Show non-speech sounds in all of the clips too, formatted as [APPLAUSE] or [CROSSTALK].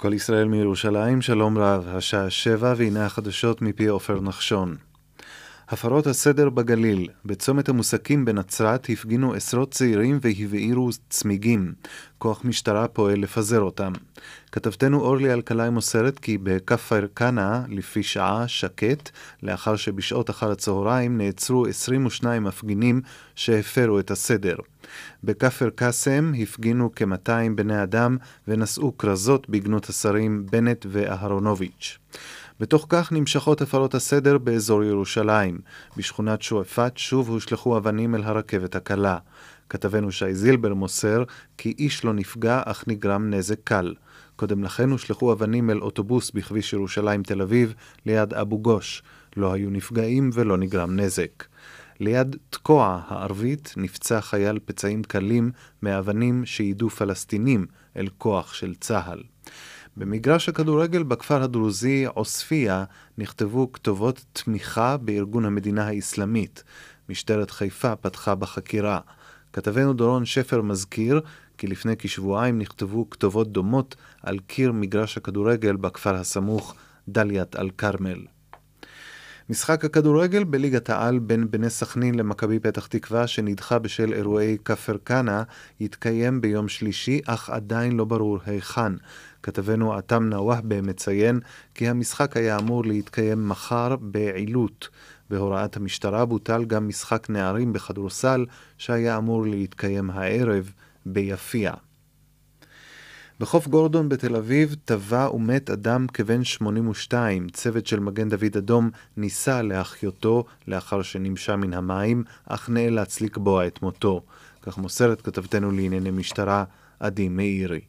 כל ישראל מירושלים, שלום רב, השעה שבע והנה החדשות מפי עופר נחשון. הפרות הסדר בגליל, בצומת המוסקים בנצרת הפגינו עשרות צעירים והבעירו צמיגים. כוח משטרה פועל לפזר אותם. כתבתנו אורלי אלקלעי מוסרת כי בכפר כנא, לפי שעה שקט, לאחר שבשעות אחר הצהריים נעצרו 22 מפגינים שהפרו את הסדר. בכפר קאסם הפגינו כ-200 בני אדם ונשאו כרזות בגנות השרים בנט ואהרונוביץ'. בתוך כך נמשכות הפרות הסדר באזור ירושלים. בשכונת שועפאט שוב הושלכו אבנים אל הרכבת הקלה. כתבנו שי זילבר מוסר כי איש לא נפגע אך נגרם נזק קל. קודם לכן הושלכו אבנים אל אוטובוס בכביש ירושלים תל אביב ליד אבו גוש. לא היו נפגעים ולא נגרם נזק. ליד תקוע הערבית נפצע חייל פצעים קלים מאבנים שיידו פלסטינים אל כוח של צה"ל. במגרש הכדורגל בכפר הדרוזי עוספיא נכתבו כתובות תמיכה בארגון המדינה האסלאמית. משטרת חיפה פתחה בחקירה. כתבנו דורון שפר מזכיר כי לפני כשבועיים נכתבו כתובות דומות על קיר מגרש הכדורגל בכפר הסמוך דליית אל-כרמל. משחק הכדורגל בליגת העל בין בני סכנין למכבי פתח תקווה שנדחה בשל אירועי כפר כנא יתקיים ביום שלישי אך עדיין לא ברור היכן. כתבנו עתם נוואהבה מציין כי המשחק היה אמור להתקיים מחר בעילות. בהוראת המשטרה בוטל גם משחק נערים בכדורסל שהיה אמור להתקיים הערב ביפיע. בחוף גורדון בתל אביב טבע ומת אדם כבן 82. צוות של מגן דוד אדום ניסה להחיותו לאחר שנמשה מן המים, אך נאלץ לקבוע את מותו. כך מוסרת כתבתנו לענייני משטרה עדי מאירי.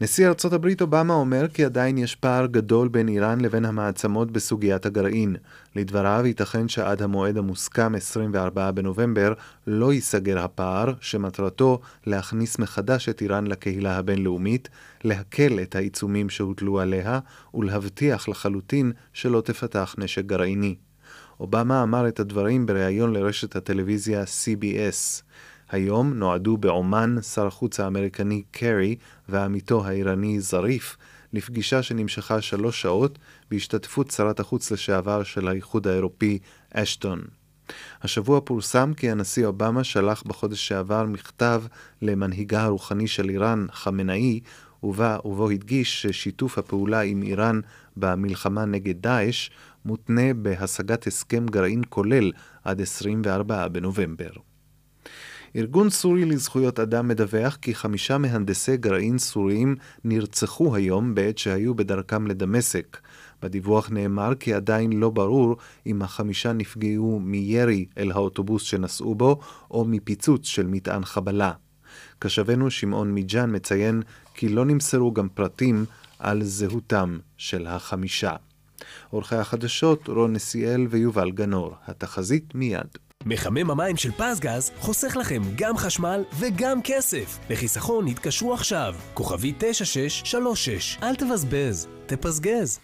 נשיא ארצות הברית אובמה אומר כי עדיין יש פער גדול בין איראן לבין המעצמות בסוגיית הגרעין. לדבריו, ייתכן שעד המועד המוסכם 24 בנובמבר לא ייסגר הפער, שמטרתו להכניס מחדש את איראן לקהילה הבינלאומית, להקל את העיצומים שהוטלו עליה ולהבטיח לחלוטין שלא תפתח נשק גרעיני. אובמה אמר את הדברים בריאיון לרשת הטלוויזיה CBS. היום נועדו בעומאן שר החוץ האמריקני קרי ועמיתו האיראני זריף לפגישה שנמשכה שלוש שעות בהשתתפות שרת החוץ לשעבר של האיחוד האירופי אשטון. השבוע פורסם כי הנשיא אובמה שלח בחודש שעבר מכתב למנהיגה הרוחני של איראן, חמנאי, ובה, ובו הדגיש ששיתוף הפעולה עם איראן במלחמה נגד דאעש מותנה בהשגת הסכם גרעין כולל עד 24 בנובמבר. ארגון סורי לזכויות אדם מדווח כי חמישה מהנדסי גרעין סוריים נרצחו היום בעת שהיו בדרכם לדמשק. בדיווח נאמר כי עדיין לא ברור אם החמישה נפגעו מירי אל האוטובוס שנסעו בו או מפיצוץ של מטען חבלה. קשבנו שמעון מיג'אן מציין כי לא נמסרו גם פרטים על זהותם של החמישה. עורכי החדשות רון נסיאל ויובל גנור. התחזית מיד. מחמם המים של פזגז חוסך לכם גם חשמל וגם כסף. לחיסכון התקשרו עכשיו, כוכבי 9636. אל תבזבז, תפזגז.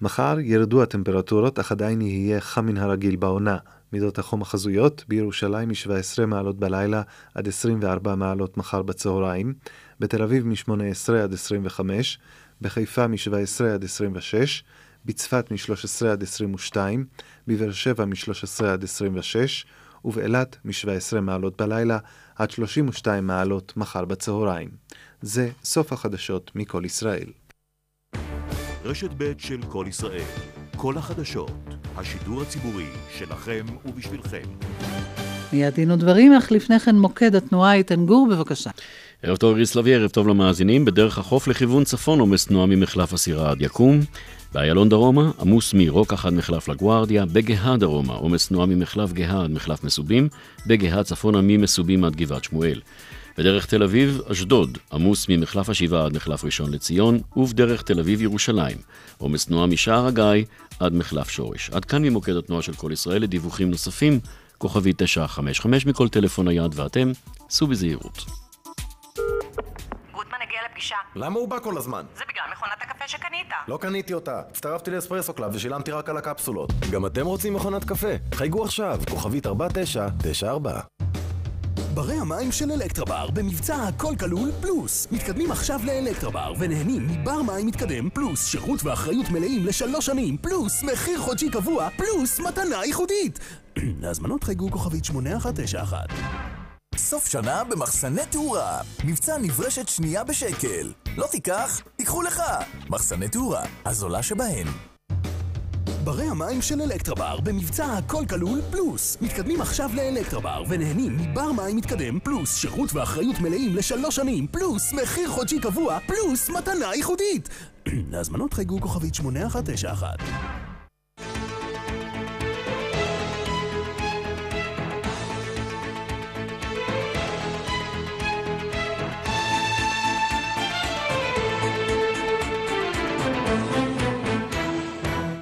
מחר ירדו הטמפרטורות, אך עדיין יהיה חם מן הרגיל בעונה. מידות החום החזויות בירושלים מ-17 מעלות בלילה עד 24 מעלות מחר בצהריים, בתל אביב מ-18 עד 25, בחיפה מ-17 עד 26, בצפת מ-13 עד 22, בבאר שבע מ-13 עד 26, ובאילת מ-17 מעלות בלילה עד 32 מעלות מחר בצהריים. זה סוף החדשות מכל ישראל. רשת ב' של כל ישראל, כל החדשות, השידור הציבורי שלכם ובשבילכם. מיד דין ודברים, אך לפני כן מוקד התנועה איתן גור, בבקשה. ערב טוב איריס לביא, ערב טוב למאזינים. בדרך החוף לכיוון צפון עומס תנועה ממחלף הסירה עד יקום. באיילון דרומה, עמוס מרוקח עד מחלף לגוארדיה, בגאה דרומה, עומס תנועה ממחלף גאה עד מחלף מסובים, בגהה צפונה ממסובים עד גבעת שמואל. בדרך תל אביב, אשדוד, עמוס ממחלף השבעה עד מחלף ראשון לציון, ובדרך תל אביב ירושלים, עומס תנועה משער הגיא עד מחלף שורש. עד כאן ממוקד התנועה של כל ישראל לדיווחים נוספים, כוכבית 955 מכל טלפון נייד ואתם, סעו בזהירות. לפגישה. למה הוא בא כל הזמן? זה בגלל מכונת הקפה שקנית. לא קניתי אותה. הצטרפתי ל Espresso Club ושילמתי רק על הקפסולות. גם אתם רוצים מכונת קפה? חייגו עכשיו, כוכבית 4994. ברי המים של אלקטרבר במבצע הכל כלול פלוס. מתקדמים עכשיו לאלקטרבר ונהנים מבר מים מתקדם פלוס שירות ואחריות מלאים לשלוש שנים פלוס מחיר חודשי קבוע פלוס מתנה ייחודית. [CLEARS THROAT] להזמנות חייגו כוכבית 8191 סוף שנה במחסני תאורה. מבצע נברשת שנייה בשקל. לא תיקח? תיקחו לך. מחסני תאורה, הזולה שבהן. ברי המים של אלקטרבר במבצע הכל כלול פלוס. מתקדמים עכשיו לאלקטרבר ונהנים מבר מים מתקדם פלוס שירות ואחריות מלאים לשלוש שנים פלוס מחיר חודשי קבוע פלוס מתנה ייחודית. [CLEARS THROAT] להזמנות חייגו כוכבית 8191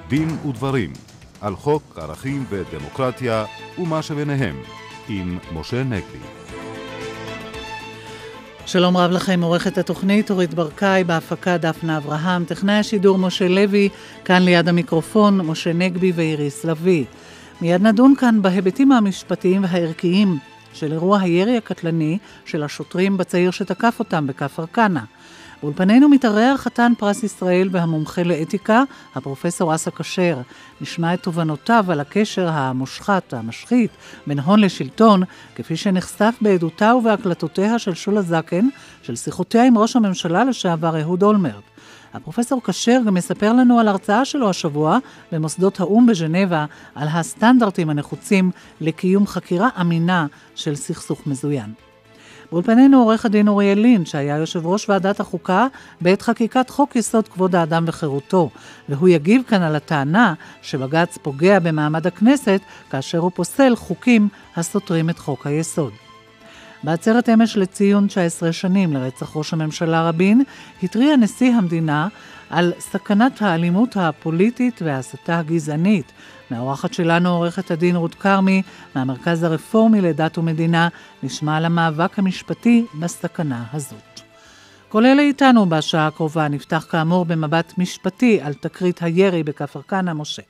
דין ודברים על חוק ערכים ודמוקרטיה ומה שביניהם עם משה נגבי. שלום רב לכם, עורכת התוכנית אורית ברקאי, בהפקה דפנה אברהם, טכנאי השידור משה לוי, כאן ליד המיקרופון משה נגבי ואיריס לביא. מיד נדון כאן בהיבטים המשפטיים והערכיים של אירוע הירי הקטלני של השוטרים בצעיר שתקף אותם בכפר כנא. באולפנינו מתארח חתן פרס ישראל והמומחה לאתיקה, הפרופסור אסא כשר. נשמע את תובנותיו על הקשר המושחת, המשחית, בין הון לשלטון, כפי שנחשף בעדותה ובהקלטותיה של שולה זקן, של שיחותיה עם ראש הממשלה לשעבר אהוד אולמרט. הפרופסור כשר גם מספר לנו על הרצאה שלו השבוע במוסדות האו"ם בז'נבה על הסטנדרטים הנחוצים לקיום חקירה אמינה של סכסוך מזוין. באולפנינו עורך הדין אוריאל לין, שהיה יושב ראש ועדת החוקה בעת חקיקת חוק יסוד כבוד האדם וחירותו, והוא יגיב כאן על הטענה שבג"ץ פוגע במעמד הכנסת כאשר הוא פוסל חוקים הסותרים את חוק היסוד. בעצרת אמש לציון 19 שנים לרצח ראש הממשלה רבין, התריע נשיא המדינה על סכנת האלימות הפוליטית וההסתה הגזענית. מהאורחת שלנו עורכת הדין רות כרמי, מהמרכז הרפורמי לדת ומדינה, נשמע על המאבק המשפטי בסכנה הזאת. כל אלה איתנו בשעה הקרובה, נפתח כאמור במבט משפטי על תקרית הירי בכפר כנא, משה.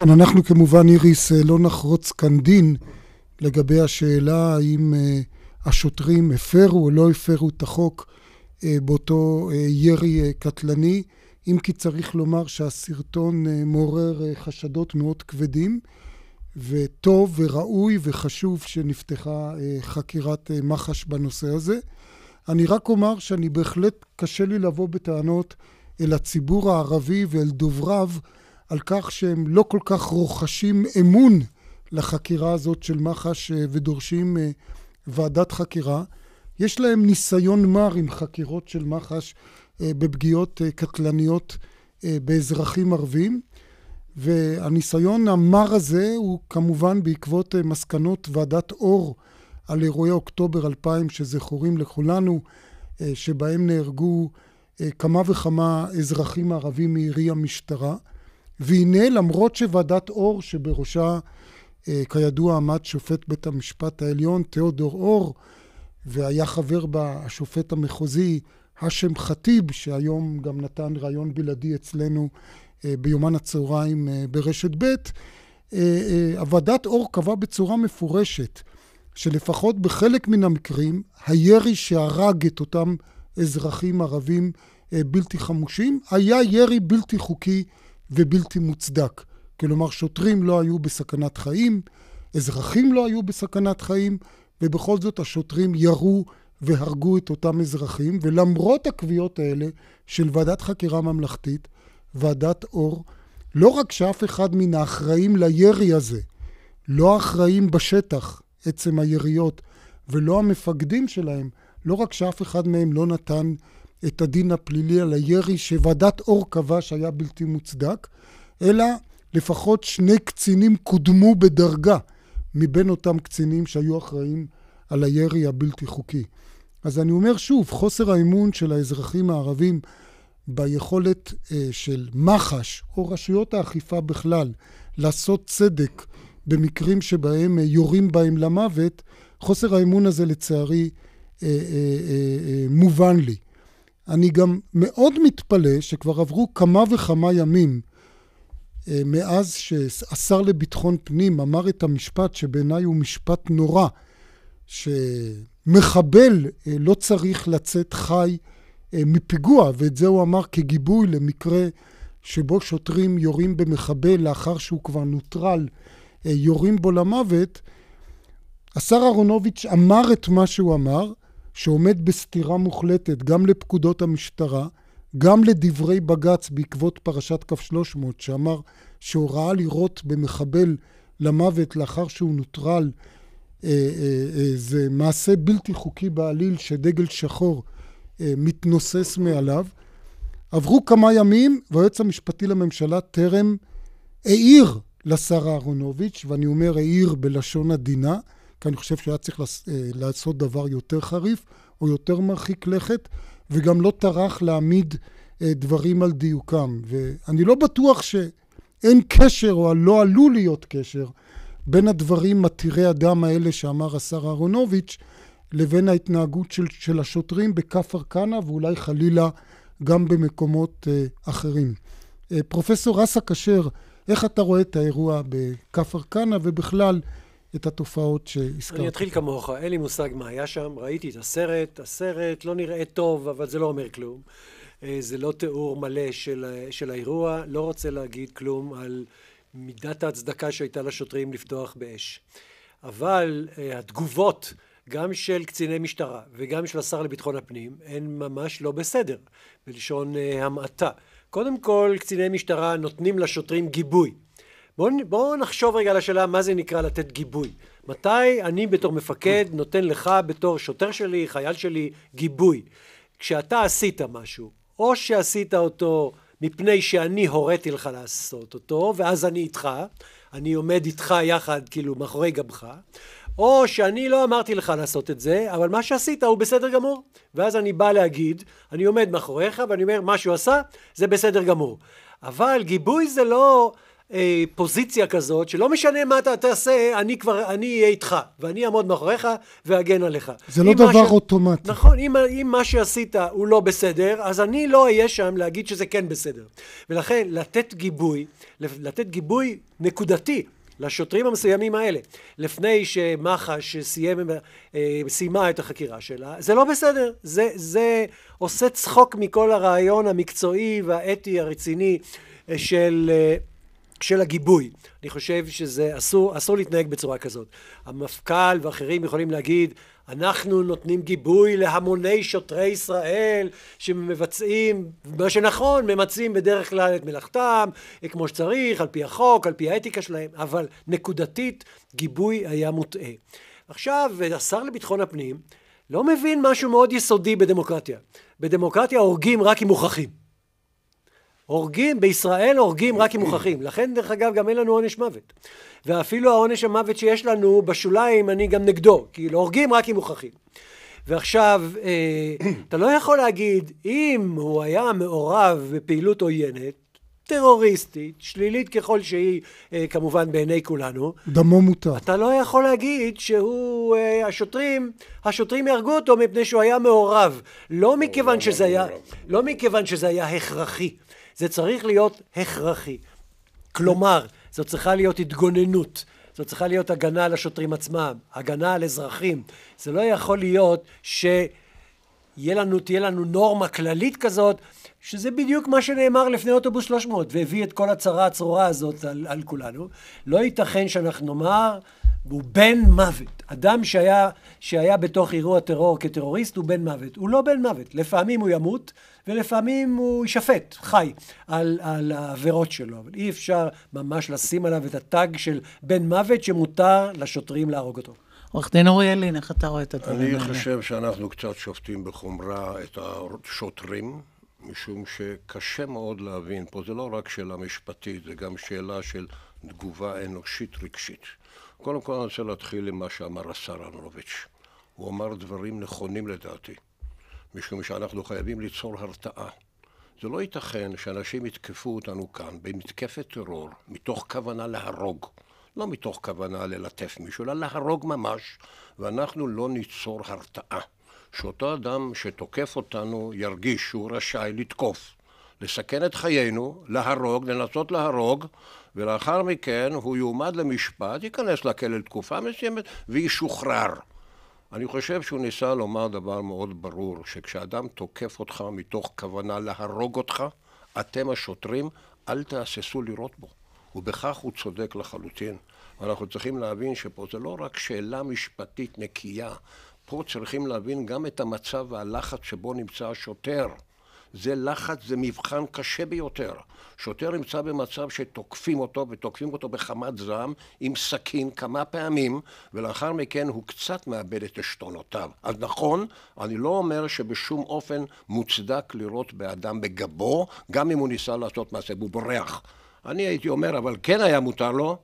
כן, אנחנו כמובן, איריס, לא נחרוץ כאן דין לגבי השאלה האם השוטרים הפרו או לא הפרו את החוק באותו ירי קטלני. אם כי צריך לומר שהסרטון מעורר חשדות מאוד כבדים, וטוב וראוי וחשוב שנפתחה חקירת מח"ש בנושא הזה. אני רק אומר שאני בהחלט קשה לי לבוא בטענות אל הציבור הערבי ואל דובריו על כך שהם לא כל כך רוכשים אמון לחקירה הזאת של מח"ש ודורשים ועדת חקירה. יש להם ניסיון מר עם חקירות של מח"ש בפגיעות קטלניות באזרחים ערבים, והניסיון המר הזה הוא כמובן בעקבות מסקנות ועדת אור על אירועי אוקטובר 2000 שזכורים לכולנו, שבהם נהרגו כמה וכמה אזרחים ערבים מירי המשטרה. והנה למרות שוועדת אור שבראשה כידוע עמד שופט בית המשפט העליון תיאודור אור והיה חבר בה השופט המחוזי האשם חטיב שהיום גם נתן ראיון בלעדי אצלנו ביומן הצהריים ברשת ב', הוועדת אור קבעה בצורה מפורשת שלפחות בחלק מן המקרים הירי שהרג את אותם אזרחים ערבים בלתי חמושים היה ירי בלתי חוקי ובלתי מוצדק. כלומר שוטרים לא היו בסכנת חיים, אזרחים לא היו בסכנת חיים, ובכל זאת השוטרים ירו והרגו את אותם אזרחים, ולמרות הקביעות האלה של ועדת חקירה ממלכתית, ועדת אור, לא רק שאף אחד מן האחראים לירי הזה, לא האחראים בשטח, עצם היריות, ולא המפקדים שלהם, לא רק שאף אחד מהם לא נתן את הדין הפלילי על הירי שוועדת אור קבע שהיה בלתי מוצדק, אלא לפחות שני קצינים קודמו בדרגה מבין אותם קצינים שהיו אחראים על הירי הבלתי חוקי. אז אני אומר שוב, חוסר האמון של האזרחים הערבים ביכולת של מח"ש או רשויות האכיפה בכלל לעשות צדק במקרים שבהם יורים בהם למוות, חוסר האמון הזה לצערי מובן לי. אני גם מאוד מתפלא שכבר עברו כמה וכמה ימים מאז שהשר לביטחון פנים אמר את המשפט שבעיניי הוא משפט נורא, שמחבל אה, לא צריך לצאת חי אה, מפיגוע, ואת זה הוא אמר כגיבוי למקרה שבו שוטרים יורים במחבל לאחר שהוא כבר נוטרל, אה, יורים בו למוות. השר אהרונוביץ' אמר את מה שהוא אמר, שעומד בסתירה מוחלטת גם לפקודות המשטרה, גם לדברי בג"ץ בעקבות פרשת כ 300, שאמר שהוראה לירות במחבל למוות לאחר שהוא נוטרל זה מעשה בלתי חוקי בעליל שדגל שחור מתנוסס מעליו. עברו כמה ימים והיועץ המשפטי לממשלה טרם העיר לשר אהרונוביץ', ואני אומר העיר בלשון עדינה, כי אני חושב שהיה צריך לעשות דבר יותר חריף או יותר מרחיק לכת, וגם לא טרח להעמיד דברים על דיוקם. ואני לא בטוח שאין קשר או לא עלול להיות קשר בין הדברים מתירי הדם האלה שאמר השר אהרונוביץ', לבין ההתנהגות של, של השוטרים בכפר כנא ואולי חלילה גם במקומות אה, אחרים. אה, פרופסור אסא כשר, איך אתה רואה את האירוע בכפר כנא ובכלל את התופעות שהזכרת? אני אתחיל כמוך, אין לי מושג מה היה שם, ראיתי את הסרט, הסרט לא נראה טוב, אבל זה לא אומר כלום. אה, זה לא תיאור מלא של, של האירוע, לא רוצה להגיד כלום על מידת ההצדקה שהייתה לשוטרים לפתוח באש. אבל uh, התגובות גם של קציני משטרה וגם של השר לביטחון הפנים הן ממש לא בסדר, בלשון uh, המעטה. קודם כל קציני משטרה נותנים לשוטרים גיבוי. בואו בוא נחשוב רגע על השאלה מה זה נקרא לתת גיבוי. מתי אני בתור מפקד נותן לך בתור שוטר שלי, חייל שלי, גיבוי. כשאתה עשית משהו, או שעשית אותו מפני שאני הוריתי לך לעשות אותו, ואז אני איתך, אני עומד איתך יחד, כאילו, מאחורי גבך, או שאני לא אמרתי לך לעשות את זה, אבל מה שעשית הוא בסדר גמור. ואז אני בא להגיד, אני עומד מאחוריך ואני אומר, מה שהוא עשה, זה בסדר גמור. אבל גיבוי זה לא אה, פוזיציה כזאת, שלא משנה מה אתה תעשה, אני כבר, אני אהיה איתך, ואני אעמוד מאחוריך ואגן עליך. זה לא דבר ש... אוטומטי. נכון, אם, אם מה שעשית הוא לא בסדר, אז אני לא אהיה שם להגיד שזה כן בסדר. ולכן, לתת גיבוי, לתת גיבוי נקודתי. לשוטרים המסוימים האלה, לפני שמח"ש סיים, אה, סיימה את החקירה שלה, זה לא בסדר. זה, זה עושה צחוק מכל הרעיון המקצועי והאתי הרציני אה, של אה, של הגיבוי. אני חושב שזה אסור, אסור להתנהג בצורה כזאת. המפכ"ל ואחרים יכולים להגיד, אנחנו נותנים גיבוי להמוני שוטרי ישראל שמבצעים, מה שנכון, ממצים בדרך כלל את מלאכתם, כמו שצריך, על פי החוק, על פי האתיקה שלהם, אבל נקודתית גיבוי היה מוטעה. עכשיו, השר לביטחון הפנים לא מבין משהו מאוד יסודי בדמוקרטיה. בדמוקרטיה הורגים רק אם מוכרחים. הורגים, בישראל הורגים רק אם מוכרחים. לכן דרך אגב גם אין לנו עונש מוות. ואפילו העונש המוות שיש לנו בשוליים אני גם נגדו, כאילו הורגים רק אם מוכרחים. ועכשיו, אה, [CLEARS THROAT] אתה לא יכול להגיד, אם הוא היה מעורב בפעילות עוינת, טרוריסטית, שלילית ככל שהיא, אה, כמובן בעיני כולנו. דמו מותר. אתה לא יכול להגיד שהוא, אה, השוטרים, השוטרים יהרגו אותו מפני שהוא היה מעורב. לא מכיוון שזה היה, לא מכיוון שזה היה הכרחי. זה צריך להיות הכרחי. כלומר, זו צריכה להיות התגוננות, זו צריכה להיות הגנה על השוטרים עצמם, הגנה על אזרחים. זה לא יכול להיות שתהיה לנו, לנו נורמה כללית כזאת, שזה בדיוק מה שנאמר לפני אוטובוס 300, והביא את כל הצרה הצרורה הזאת על, על כולנו. לא ייתכן שאנחנו נאמר, הוא בן מוות. אדם שהיה, שהיה בתוך אירוע טרור כטרוריסט הוא בן מוות. הוא לא בן מוות. לפעמים הוא ימות, ולפעמים הוא יישפט חי על, על העבירות שלו. אבל אי אפשר ממש לשים עליו את הטאג של בן מוות שמותר לשוטרים להרוג אותו. עורך דין אוריאל לין, איך אתה רואה את הדברים האלה? אני חושב שאנחנו קצת שופטים בחומרה את השוטרים, משום שקשה מאוד להבין, פה זה לא רק שאלה משפטית, זה גם שאלה של תגובה אנושית רגשית. קודם כל אני רוצה להתחיל עם מה שאמר השר אהרונוביץ'. הוא אמר דברים נכונים לדעתי. משום שאנחנו חייבים ליצור הרתעה. זה לא ייתכן שאנשים יתקפו אותנו כאן במתקפת טרור מתוך כוונה להרוג. לא מתוך כוונה ללטף מישהו, אלא להרוג ממש, ואנחנו לא ניצור הרתעה. שאותו אדם שתוקף אותנו ירגיש שהוא רשאי לתקוף, לסכן את חיינו, להרוג, לנסות להרוג, ולאחר מכן הוא יועמד למשפט, ייכנס לכלא לתקופה מסוימת וישוחרר. אני חושב שהוא ניסה לומר דבר מאוד ברור, שכשאדם תוקף אותך מתוך כוונה להרוג אותך, אתם השוטרים, אל תהססו לירות בו. ובכך הוא צודק לחלוטין. אנחנו צריכים להבין שפה זה לא רק שאלה משפטית נקייה, פה צריכים להבין גם את המצב והלחץ שבו נמצא השוטר. זה לחץ, זה מבחן קשה ביותר. שוטר נמצא במצב שתוקפים אותו, ותוקפים אותו בחמת זעם, עם סכין כמה פעמים, ולאחר מכן הוא קצת מאבד את עשתונותיו. אז נכון, אני לא אומר שבשום אופן מוצדק לירות באדם בגבו, גם אם הוא ניסה לעשות מעשה והוא בורח. אני הייתי אומר, אבל כן היה מותר לו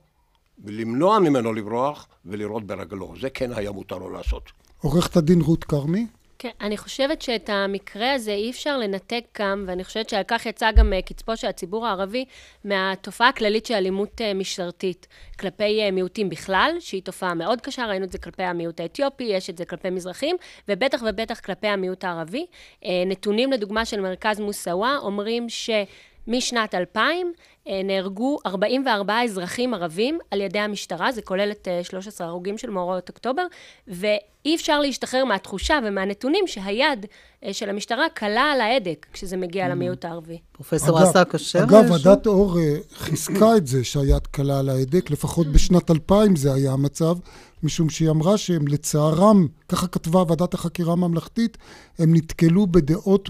למנוע ממנו לברוח ולירות ברגלו. זה כן היה מותר לו לעשות. עורכת הדין רות כרמי? כן, אני חושבת שאת המקרה הזה אי אפשר לנתק גם, ואני חושבת שעל כך יצא גם אה, קצפו של הציבור הערבי, מהתופעה הכללית של אלימות אה, משטרתית כלפי אה, מיעוטים בכלל, שהיא תופעה מאוד קשה, ראינו את זה כלפי המיעוט האתיופי, יש את זה כלפי מזרחים, ובטח ובטח כלפי המיעוט הערבי. נתונים לדוגמה של מרכז מוסאווה אומרים ש... משנת 2000 אה, נהרגו 44 אזרחים ערבים על ידי המשטרה, זה כולל את 13 אה, הרוגים של מאורעות אוקטובר, ואי אפשר להשתחרר מהתחושה ומהנתונים שהיד אה, של המשטרה קלה על ההדק כשזה מגיע mm. למיעוט הערבי. פרופסור אסא קשר? אגב, ועדת אור חיזקה את זה שהיד קלה על ההדק, לפחות בשנת 2000 זה היה המצב, משום שהיא אמרה שהם לצערם, ככה כתבה ועדת החקירה הממלכתית, הם נתקלו בדעות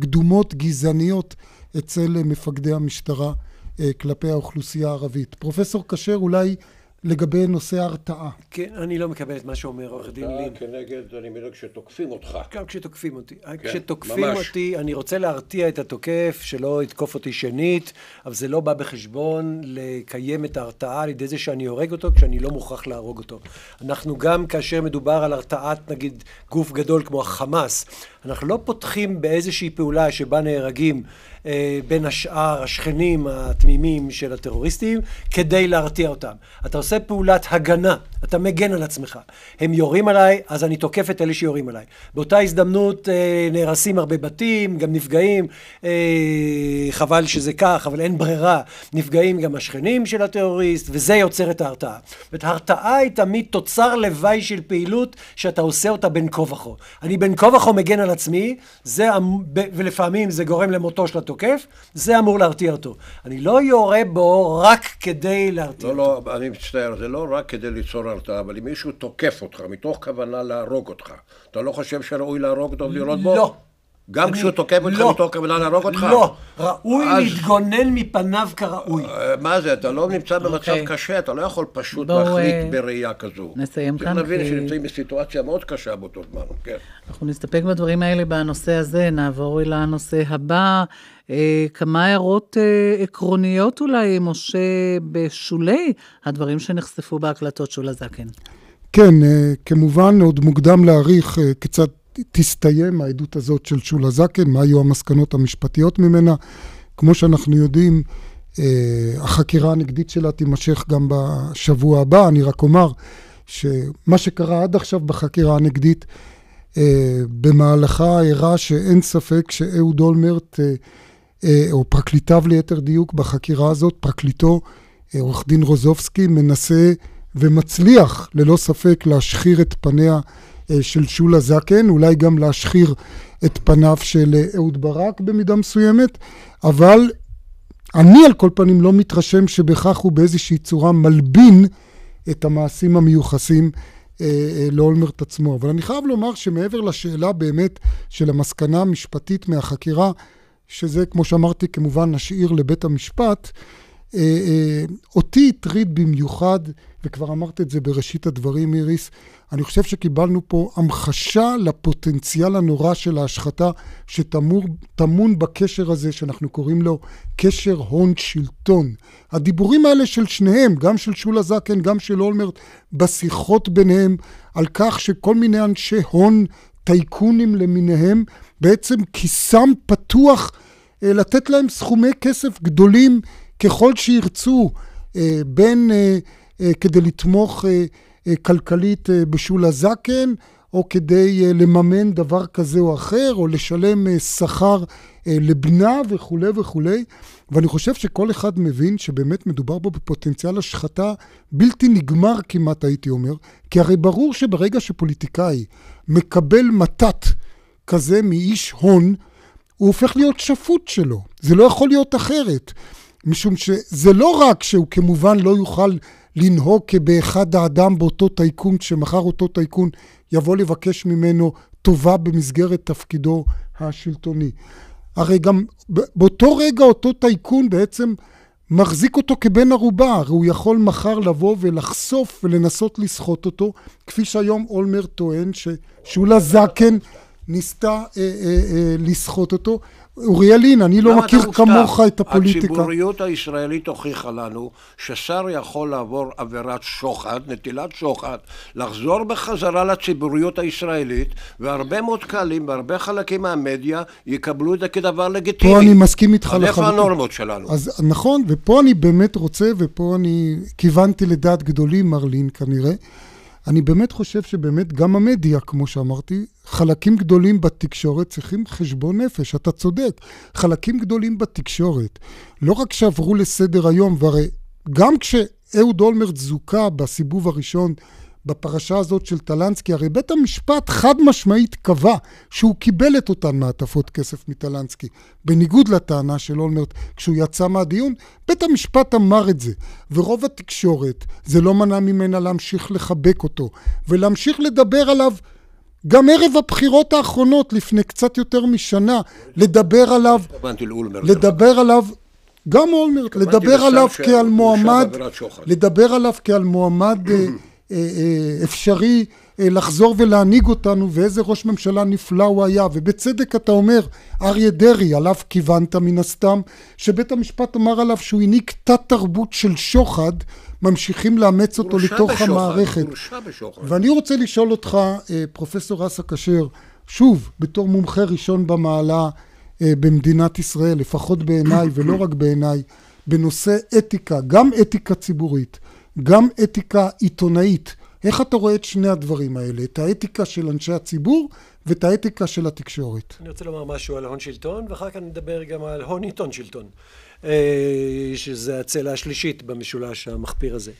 קדומות גזעניות אצל מפקדי המשטרה. אה, כלפי האוכלוסייה הערבית. פרופסור כשר, אולי לגבי נושא ההרתעה. כן, אני לא מקבל את מה שאומר עורך דין לין. כנגד, אני מבין, כשתוקפים אותך. גם כשתוקפים אותי. כן, כשתוקפים ממש. אותי, אני רוצה להרתיע את התוקף, שלא יתקוף אותי שנית, אבל זה לא בא בחשבון לקיים את ההרתעה על ידי זה שאני הורג אותו, כשאני לא מוכרח להרוג אותו. אנחנו גם, כאשר מדובר על הרתעת, נגיד, גוף גדול כמו החמאס, אנחנו לא פותחים באיזושהי פעולה שבה נהרגים אה, בין השאר השכנים התמימים של הטרוריסטים כדי להרתיע אותם. אתה עושה פעולת הגנה, אתה מגן על עצמך. הם יורים עליי, אז אני תוקף את אלה שיורים עליי. באותה הזדמנות אה, נהרסים הרבה בתים, גם נפגעים, אה, חבל שזה כך, אבל אין ברירה, נפגעים גם השכנים של הטרוריסט, וזה יוצר את ההרתעה. זאת ההרתעה היא תמיד תוצר לוואי של פעילות שאתה עושה אותה בין כה וכה. אני בין כה וכה מגן על עצמי, זה, ולפעמים זה גורם למותו של התוקף, זה אמור להרתיע אותו. אני לא יורה בו רק כדי להרתיע לא, לא אותו. לא, לא, אני מצטער, זה לא רק כדי ליצור הרתעה, אבל אם מישהו תוקף אותך מתוך כוונה להרוג אותך, אתה לא חושב שראוי להרוג אותו ולירות בו? לא. גם כשהוא תוקף אותך לא, מתוך כוונה להרוג אותך? לא, ראוי אז, להתגונן מפניו כראוי. אה, מה זה, אתה לא נמצא במצב okay. אוקיי. קשה, אתה לא יכול פשוט בוא, להחליט uh, בראייה כזו. נסיים כאן. צריך להבין כי... שנמצאים בסיטואציה מאוד קשה באותו זמן, כן. אנחנו נסתפק בדברים האלה בנושא הזה, נעבור אל הנושא הבא. אה, כמה הערות אה, עקרוניות אולי, משה, בשולי הדברים שנחשפו בהקלטות שולה זקן. כן, אה, כמובן עוד מוקדם להעריך כיצד תסתיים העדות הזאת של שולה זקן, מה היו המסקנות המשפטיות ממנה. כמו שאנחנו יודעים, החקירה הנגדית שלה תימשך גם בשבוע הבא. אני רק אומר שמה שקרה עד עכשיו בחקירה הנגדית, במהלכה הראה שאין ספק שאהוד אולמרט, או פרקליטיו ליתר דיוק בחקירה הזאת, פרקליטו, עורך דין רוזובסקי, מנסה ומצליח ללא ספק להשחיר את פניה אה, של שולה זקן, אולי גם להשחיר את פניו של אה, אהוד ברק במידה מסוימת, אבל אני על כל פנים לא מתרשם שבכך הוא באיזושהי צורה מלבין את המעשים המיוחסים אה, לאולמרט עצמו. אבל אני חייב לומר שמעבר לשאלה באמת של המסקנה המשפטית מהחקירה, שזה כמו שאמרתי כמובן נשאיר לבית המשפט, אותי הטריד במיוחד וכבר אמרת את זה בראשית הדברים, איריס, אני חושב שקיבלנו פה המחשה לפוטנציאל הנורא של ההשחתה שטמון בקשר הזה שאנחנו קוראים לו קשר הון-שלטון. הדיבורים האלה של שניהם, גם של שולה זקן, גם של אולמרט, בשיחות ביניהם, על כך שכל מיני אנשי הון, טייקונים למיניהם, בעצם כיסם פתוח אה, לתת להם סכומי כסף גדולים ככל שירצו, אה, בין... אה, כדי לתמוך כלכלית בשולה זקן, או כדי לממן דבר כזה או אחר, או לשלם שכר לבנה וכולי וכולי. ואני חושב שכל אחד מבין שבאמת מדובר בו בפוטנציאל השחתה בלתי נגמר כמעט, הייתי אומר, כי הרי ברור שברגע שפוליטיקאי מקבל מתת כזה מאיש הון, הוא הופך להיות שפוט שלו. זה לא יכול להיות אחרת. משום שזה לא רק שהוא כמובן לא יוכל לנהוג כבאחד האדם באותו טייקון, כשמחר אותו טייקון יבוא לבקש ממנו טובה במסגרת תפקידו השלטוני. הרי גם באותו רגע אותו טייקון בעצם מחזיק אותו כבן ערובה, הרי הוא יכול מחר לבוא ולחשוף ולנסות לסחוט אותו, כפי שהיום אולמרט טוען ששולה זקן ניסתה אה, אה, אה, לסחוט אותו. אוריאלין, אני לא מכיר כמוך את הפוליטיקה. הציבוריות הישראלית הוכיחה לנו ששר יכול לעבור עבירת שוחד, נטילת שוחד, לחזור בחזרה לציבוריות הישראלית, והרבה מאוד קהלים והרבה חלקים מהמדיה יקבלו את זה כדבר לגיטימי. פה אני מסכים איתך לחלוטין. איפה הנורמות שלנו? אז נכון, ופה אני באמת רוצה, ופה אני כיוונתי לדעת גדולים, מרלין כנראה. אני באמת חושב שבאמת גם המדיה, כמו שאמרתי, חלקים גדולים בתקשורת צריכים חשבון נפש, אתה צודק. חלקים גדולים בתקשורת, לא רק שעברו לסדר היום, והרי גם כשאהוד אולמרט זוכה בסיבוב הראשון בפרשה הזאת של טלנסקי, הרי בית המשפט חד משמעית קבע שהוא קיבל את אותן מעטפות כסף מטלנסקי. בניגוד לטענה של אולמרט כשהוא יצא מהדיון, בית המשפט אמר את זה. ורוב התקשורת, זה לא מנע ממנה להמשיך לחבק אותו, ולהמשיך לדבר עליו גם ערב הבחירות האחרונות, לפני קצת יותר משנה, לדבר עליו, לדבר עליו, גם אולמרט, לדבר עליו כעל מועמד, לדבר עליו כעל מועמד אפשרי לחזור ולהנהיג אותנו, ואיזה ראש ממשלה נפלא הוא היה, ובצדק אתה אומר, אריה דרעי, עליו כיוונת מן הסתם, שבית המשפט אמר עליו שהוא הנהיג תת תרבות של שוחד, ממשיכים לאמץ אותו לתוך בשוחד, המערכת. ואני רוצה לשאול אותך, אה, פרופסור אסא כשר, שוב, בתור מומחה ראשון במעלה אה, במדינת ישראל, לפחות בעיניי ולא רק בעיניי, בנושא אתיקה, גם אתיקה ציבורית, גם אתיקה עיתונאית. איך אתה רואה את שני הדברים האלה? את האתיקה של אנשי הציבור ואת האתיקה של התקשורת. אני רוצה לומר משהו על הון שלטון, ואחר כך נדבר גם על הון עיתון שלטון. אה, שזה הצלע השלישית במשולש המחפיר הזה.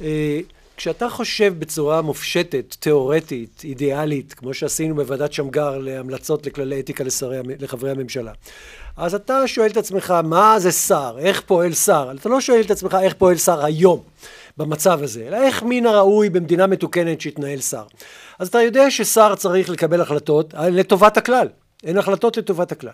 אה, כשאתה חושב בצורה מופשטת, תיאורטית, אידיאלית, כמו שעשינו בוועדת שמגר להמלצות לכללי אתיקה לשרי, לחברי הממשלה, אז אתה שואל את עצמך, מה זה שר? איך פועל שר? אתה לא שואל את עצמך איך פועל שר היום במצב הזה, אלא איך מן הראוי במדינה מתוקנת שיתנהל שר. אז אתה יודע ששר צריך לקבל החלטות לטובת הכלל. אין החלטות לטובת הכלל.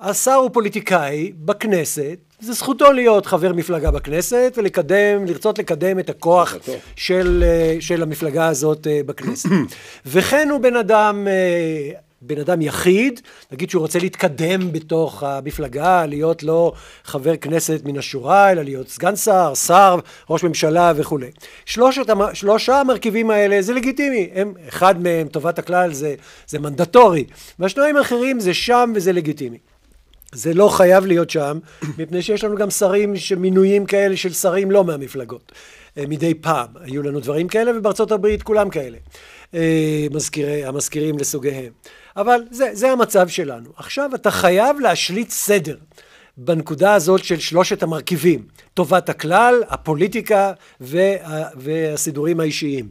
השר הוא פוליטיקאי בכנסת, זה זכותו להיות חבר מפלגה בכנסת ולקדם, לרצות לקדם את הכוח של, אה, של המפלגה הזאת אה, בכנסת. [CLEARS THROAT] וכן הוא בן אדם אה, בן אדם יחיד, נגיד שהוא רוצה להתקדם בתוך המפלגה, להיות לא חבר כנסת מן השורה, אלא להיות סגן שר, שר, ראש ממשלה וכולי. שלושת, שלושה המרכיבים האלה זה לגיטימי, הם, אחד מהם, טובת הכלל, זה, זה מנדטורי, והשניים האחרים זה שם וזה לגיטימי. זה לא חייב להיות שם, [CLEARS THROAT] מפני שיש לנו גם שרים, מינויים כאלה של שרים לא מהמפלגות. אה, מדי פעם היו לנו דברים כאלה, ובארצות הברית כולם כאלה. אה, מזכירי, המזכירים לסוגיהם. אבל זה, זה המצב שלנו. עכשיו אתה חייב להשליט סדר בנקודה הזאת של שלושת המרכיבים, טובת הכלל, הפוליטיקה וה, והסידורים האישיים.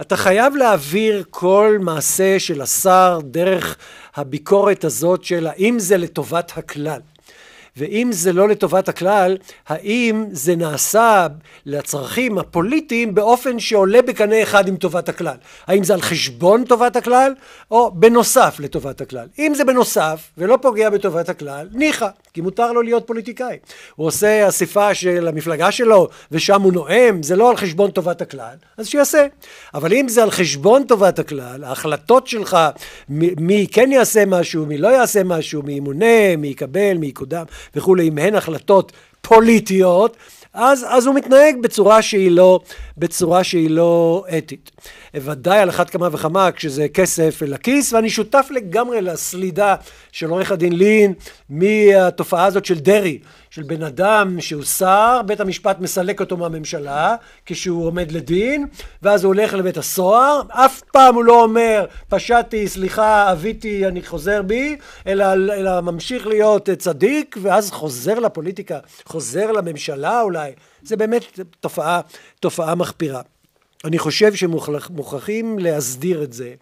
אתה חייב להעביר כל מעשה של השר דרך הביקורת הזאת של האם זה לטובת הכלל. ואם זה לא לטובת הכלל, האם זה נעשה לצרכים הפוליטיים באופן שעולה בקנה אחד עם טובת הכלל? האם זה על חשבון טובת הכלל, או בנוסף לטובת הכלל? אם זה בנוסף, ולא פוגע בטובת הכלל, ניחא, כי מותר לו להיות פוליטיקאי. הוא עושה אספה של המפלגה שלו, ושם הוא נואם, זה לא על חשבון טובת הכלל, אז שיעשה. אבל אם זה על חשבון טובת הכלל, ההחלטות שלך, מי כן יעשה משהו, מי לא יעשה משהו, מי ימונה, מי יקבל, מי יקודם, וכולי, אם הן החלטות פוליטיות, אז, אז הוא מתנהג בצורה שהיא לא, בצורה שהיא לא אתית. ודאי על אחת כמה וכמה כשזה כסף לכיס, ואני שותף לגמרי לסלידה של עורך הדין לין מהתופעה הזאת של דרעי, של בן אדם שהוא שר, בית המשפט מסלק אותו מהממשלה כשהוא עומד לדין, ואז הוא הולך לבית הסוהר, אף פעם הוא לא אומר פשעתי, סליחה, אביתי, אני חוזר בי, אלא, אלא ממשיך להיות צדיק, ואז חוזר לפוליטיקה, חוזר לממשלה אולי, זה באמת תופעה, תופעה מחפירה. אני חושב שמוכרחים להסדיר את זה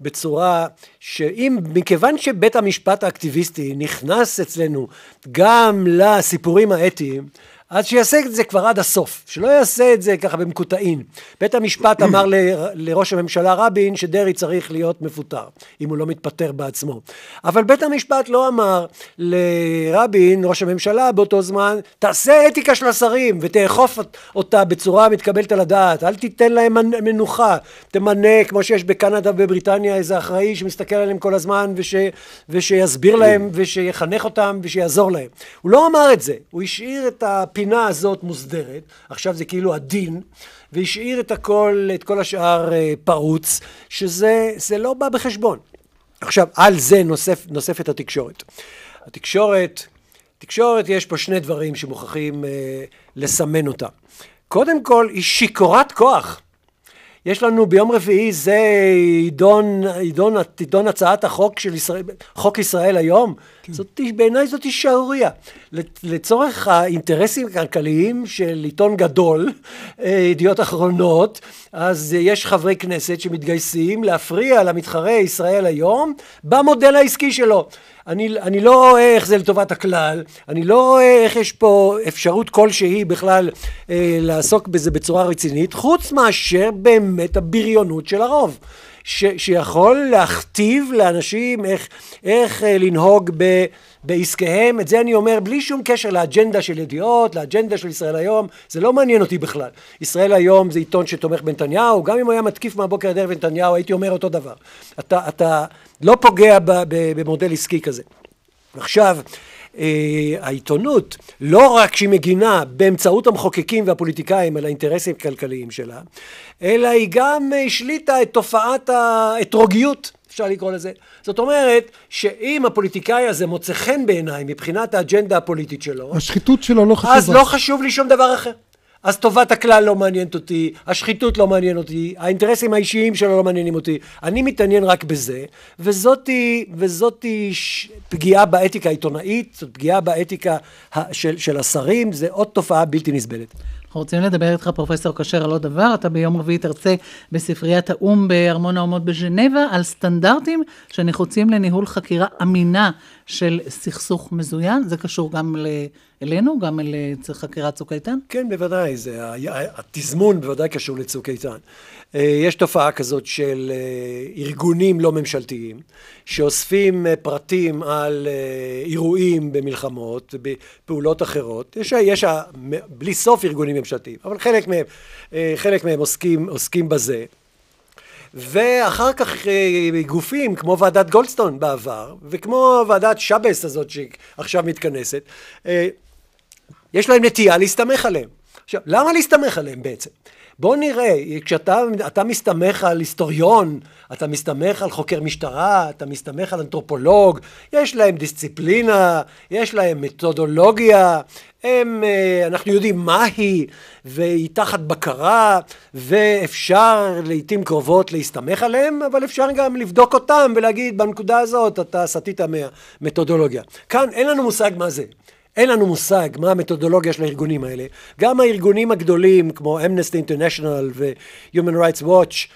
בצורה שאם, מכיוון שבית המשפט האקטיביסטי נכנס אצלנו גם לסיפורים האתיים, אז שיעשה את זה כבר עד הסוף, שלא יעשה את זה ככה במקוטעין. בית המשפט אמר ל, לראש הממשלה רבין שדרעי צריך להיות מפוטר, אם הוא לא מתפטר בעצמו. אבל בית המשפט לא אמר לרבין, ראש הממשלה באותו זמן, תעשה אתיקה של השרים ותאכוף אותה בצורה מתקבלת על הדעת, אל תיתן להם מנוחה, תמנה, כמו שיש בקנדה ובבריטניה, איזה אחראי שמסתכל עליהם כל הזמן וש, ושיסביר להם ושיחנך אותם ושיעזור להם. הוא לא אמר את זה, הוא השאיר את ה... הפינה הזאת מוסדרת, עכשיו זה כאילו הדין, והשאיר את הכל, את כל השאר אה, פרוץ, שזה לא בא בחשבון. עכשיו, על זה נוסף, נוספת התקשורת. התקשורת, תקשורת יש פה שני דברים שמוכרחים אה, לסמן אותה. קודם כל, היא שיכורת כוח. יש לנו ביום רביעי זה עידון, עידון, עידון הצעת החוק של ישראל, חוק ישראל היום. כן. זאת, בעיניי זאת שערורייה. לצורך האינטרסים הכלכליים של עיתון גדול, אה, ידיעות אחרונות, אז יש חברי כנסת שמתגייסים להפריע למתחרה ישראל היום במודל העסקי שלו. אני, אני לא רואה איך זה לטובת הכלל, אני לא רואה איך יש פה אפשרות כלשהי בכלל אה, לעסוק בזה בצורה רצינית, חוץ מאשר באמת הבריונות של הרוב. ש, שיכול להכתיב לאנשים איך, איך אה, לנהוג ב, בעסקיהם, את זה אני אומר בלי שום קשר לאג'נדה של ידיעות, לאג'נדה של ישראל היום, זה לא מעניין אותי בכלל. ישראל היום זה עיתון שתומך בנתניהו, גם אם הוא היה מתקיף מהבוקר עד ערב נתניהו, הייתי אומר אותו דבר. אתה, אתה לא פוגע ב, ב, במודל עסקי כזה. עכשיו, העיתונות, לא רק שהיא מגינה באמצעות המחוקקים והפוליטיקאים על האינטרסים הכלכליים שלה, אלא היא גם השליטה את תופעת האתרוגיות. אפשר לקרוא לזה. זאת אומרת, שאם הפוליטיקאי הזה מוצא חן בעיניי מבחינת האג'נדה הפוליטית שלו, השחיתות שלו לא חשובה. אז לא חשוב לי שום דבר אחר. אז טובת הכלל לא מעניינת אותי, השחיתות לא מעניין אותי, האינטרסים האישיים שלו לא מעניינים אותי, אני מתעניין רק בזה, וזאתי, וזאתי ש... פגיעה באתיקה העיתונאית, זאת פגיעה באתיקה של, של השרים, זה עוד תופעה בלתי נסבלת. אנחנו רוצים לדבר איתך, פרופסור כשר, על עוד דבר. אתה ביום רביעי תרצה בספריית האו"ם בארמון האומות בז'נבה על סטנדרטים שנחוצים לניהול חקירה אמינה של סכסוך מזוין. זה קשור גם אלינו, גם אל חקירת צוק איתן? כן, בוודאי. זה, התזמון בוודאי קשור לצוק איתן. אה, יש תופעה כזאת של אה, ארגונים לא ממשלתיים שאוספים אה, פרטים על אירועים במלחמות, בפעולות אחרות. יש, יש בלי סוף ארגונים ממשלתיים, אבל חלק מהם, חלק מהם עוסקים, עוסקים בזה. ואחר כך גופים כמו ועדת גולדסטון בעבר, וכמו ועדת שבס הזאת שעכשיו מתכנסת, יש להם נטייה להסתמך עליהם. עכשיו, למה להסתמך עליהם בעצם? בוא נראה, כשאתה מסתמך על היסטוריון, אתה מסתמך על חוקר משטרה, אתה מסתמך על אנתרופולוג, יש להם דיסציפלינה, יש להם מתודולוגיה, הם, אה, אנחנו יודעים מה היא, והיא תחת בקרה, ואפשר לעיתים קרובות להסתמך עליהם, אבל אפשר גם לבדוק אותם ולהגיד, בנקודה הזאת אתה סטית מהמתודולוגיה. כאן אין לנו מושג מה זה. אין לנו מושג מה המתודולוגיה של הארגונים האלה. גם הארגונים הגדולים כמו אמנסטי אינטרנשיונל ו-Human Rights Watch,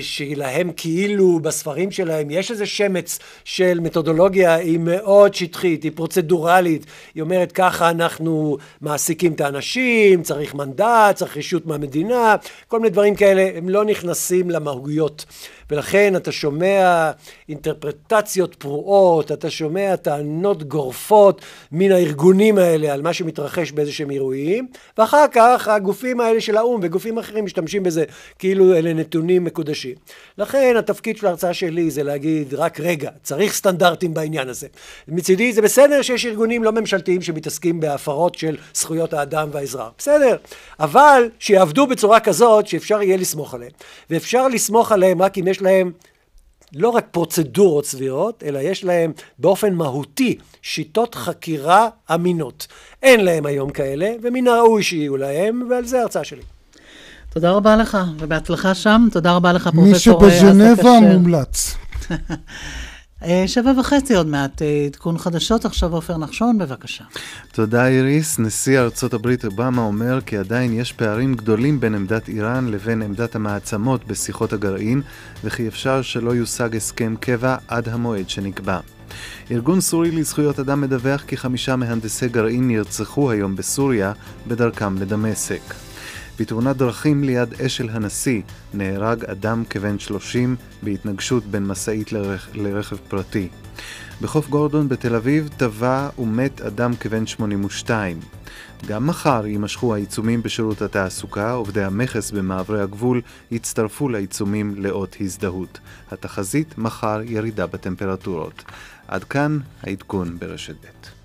שלהם כאילו בספרים שלהם יש איזה שמץ של מתודולוגיה, היא מאוד שטחית, היא פרוצדורלית, היא אומרת ככה אנחנו מעסיקים את האנשים, צריך מנדט, צריך רשות מהמדינה, כל מיני דברים כאלה, הם לא נכנסים למהויות. ולכן אתה שומע אינטרפרטציות פרועות, אתה שומע טענות גורפות מן הארגונים האלה על מה שמתרחש באיזה שהם אירועים, ואחר כך הגופים האלה של האו"ם וגופים אחרים משתמשים בזה כאילו אלה נתונים מקודשים. לכן התפקיד של ההרצאה שלי זה להגיד רק רגע, צריך סטנדרטים בעניין הזה. מצידי זה בסדר שיש ארגונים לא ממשלתיים שמתעסקים בהפרות של זכויות האדם והאזרח, בסדר, אבל שיעבדו בצורה כזאת שאפשר יהיה לסמוך עליהם, ואפשר לסמוך עליהם רק אם יש להם לא רק פרוצדורות סבירות, אלא יש להם באופן מהותי שיטות חקירה אמינות. אין להם היום כאלה, ומן הראוי שיהיו להם, ועל זה ההרצאה שלי. תודה רבה לך, ובהצלחה שם. תודה רבה לך, פרופסור מי שבז'נבה מומלץ. [LAUGHS] אה, שבע וחצי עוד מעט, אה, עדכון חדשות, עכשיו עופר נחשון, בבקשה. תודה איריס. נשיא ארצות הברית אובמה אומר כי עדיין יש פערים גדולים בין עמדת איראן לבין עמדת המעצמות בשיחות הגרעין, וכי אפשר שלא יושג הסכם קבע עד המועד שנקבע. ארגון סורי לזכויות אדם מדווח כי חמישה מהנדסי גרעין נרצחו היום בסוריה בדרכם לדמשק. בתאונת דרכים ליד אשל הנשיא נהרג אדם כבן 30 בהתנגשות בין משאית לרכ... לרכב פרטי. בחוף גורדון בתל אביב טבע ומת אדם כבן 82. גם מחר יימשכו העיצומים בשירות התעסוקה, עובדי המכס במעברי הגבול יצטרפו לעיצומים לאות הזדהות. התחזית מחר ירידה בטמפרטורות. עד כאן העדכון ברשת ב'.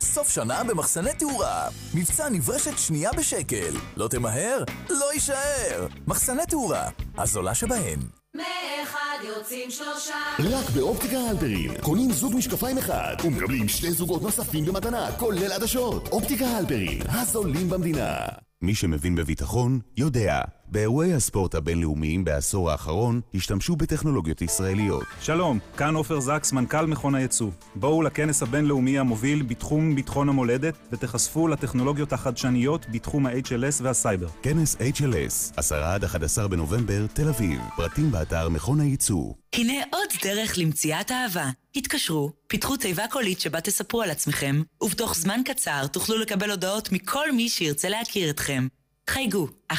סוף שנה במחסני תאורה. מבצע נברשת שנייה בשקל. לא תמהר? לא יישאר. מחסני תאורה, הזולה שבהן. מאחד יוצאים שלושה. רק באופטיקה הלפרין, קונים זוג משקפיים אחד, ומקבלים שני זוגות נוספים במתנה, כולל עדשות. אופטיקה הלפרין, הזולים במדינה. מי שמבין בביטחון, יודע. באירועי הספורט הבינלאומיים בעשור האחרון השתמשו בטכנולוגיות ישראליות. שלום, כאן עופר זקס, מנכ"ל מכון הייצוא. בואו לכנס הבינלאומי המוביל בתחום ביטחון המולדת ותחשפו לטכנולוגיות החדשניות בתחום ה-HLS והסייבר. כנס HLS, 10 עד 11 בנובמבר, תל אביב. פרטים באתר מכון הייצוא. הנה עוד דרך למציאת אהבה. התקשרו, פיתחו תיבה קולית שבה תספרו על עצמכם, ובתוך זמן קצר תוכלו לקבל הודעות מכל מי שירצה להכיר אתכם. חייגו, 1-950-50-50,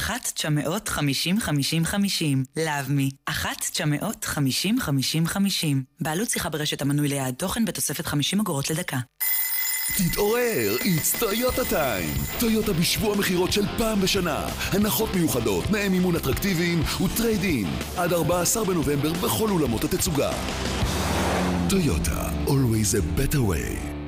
לאבמי, 1-950-50-50. בעלות שיחה ברשת המנוי ליעד תוכן בתוספת 50 אגורות לדקה. תתעורר, it's Toyota time. טויוטה בשבוע מכירות של פעם בשנה. הנחות מיוחדות, תנאי מימון אטרקטיביים וטרייד-אין. עד 14 בנובמבר בכל אולמות התצוגה. טויוטה, always a better way.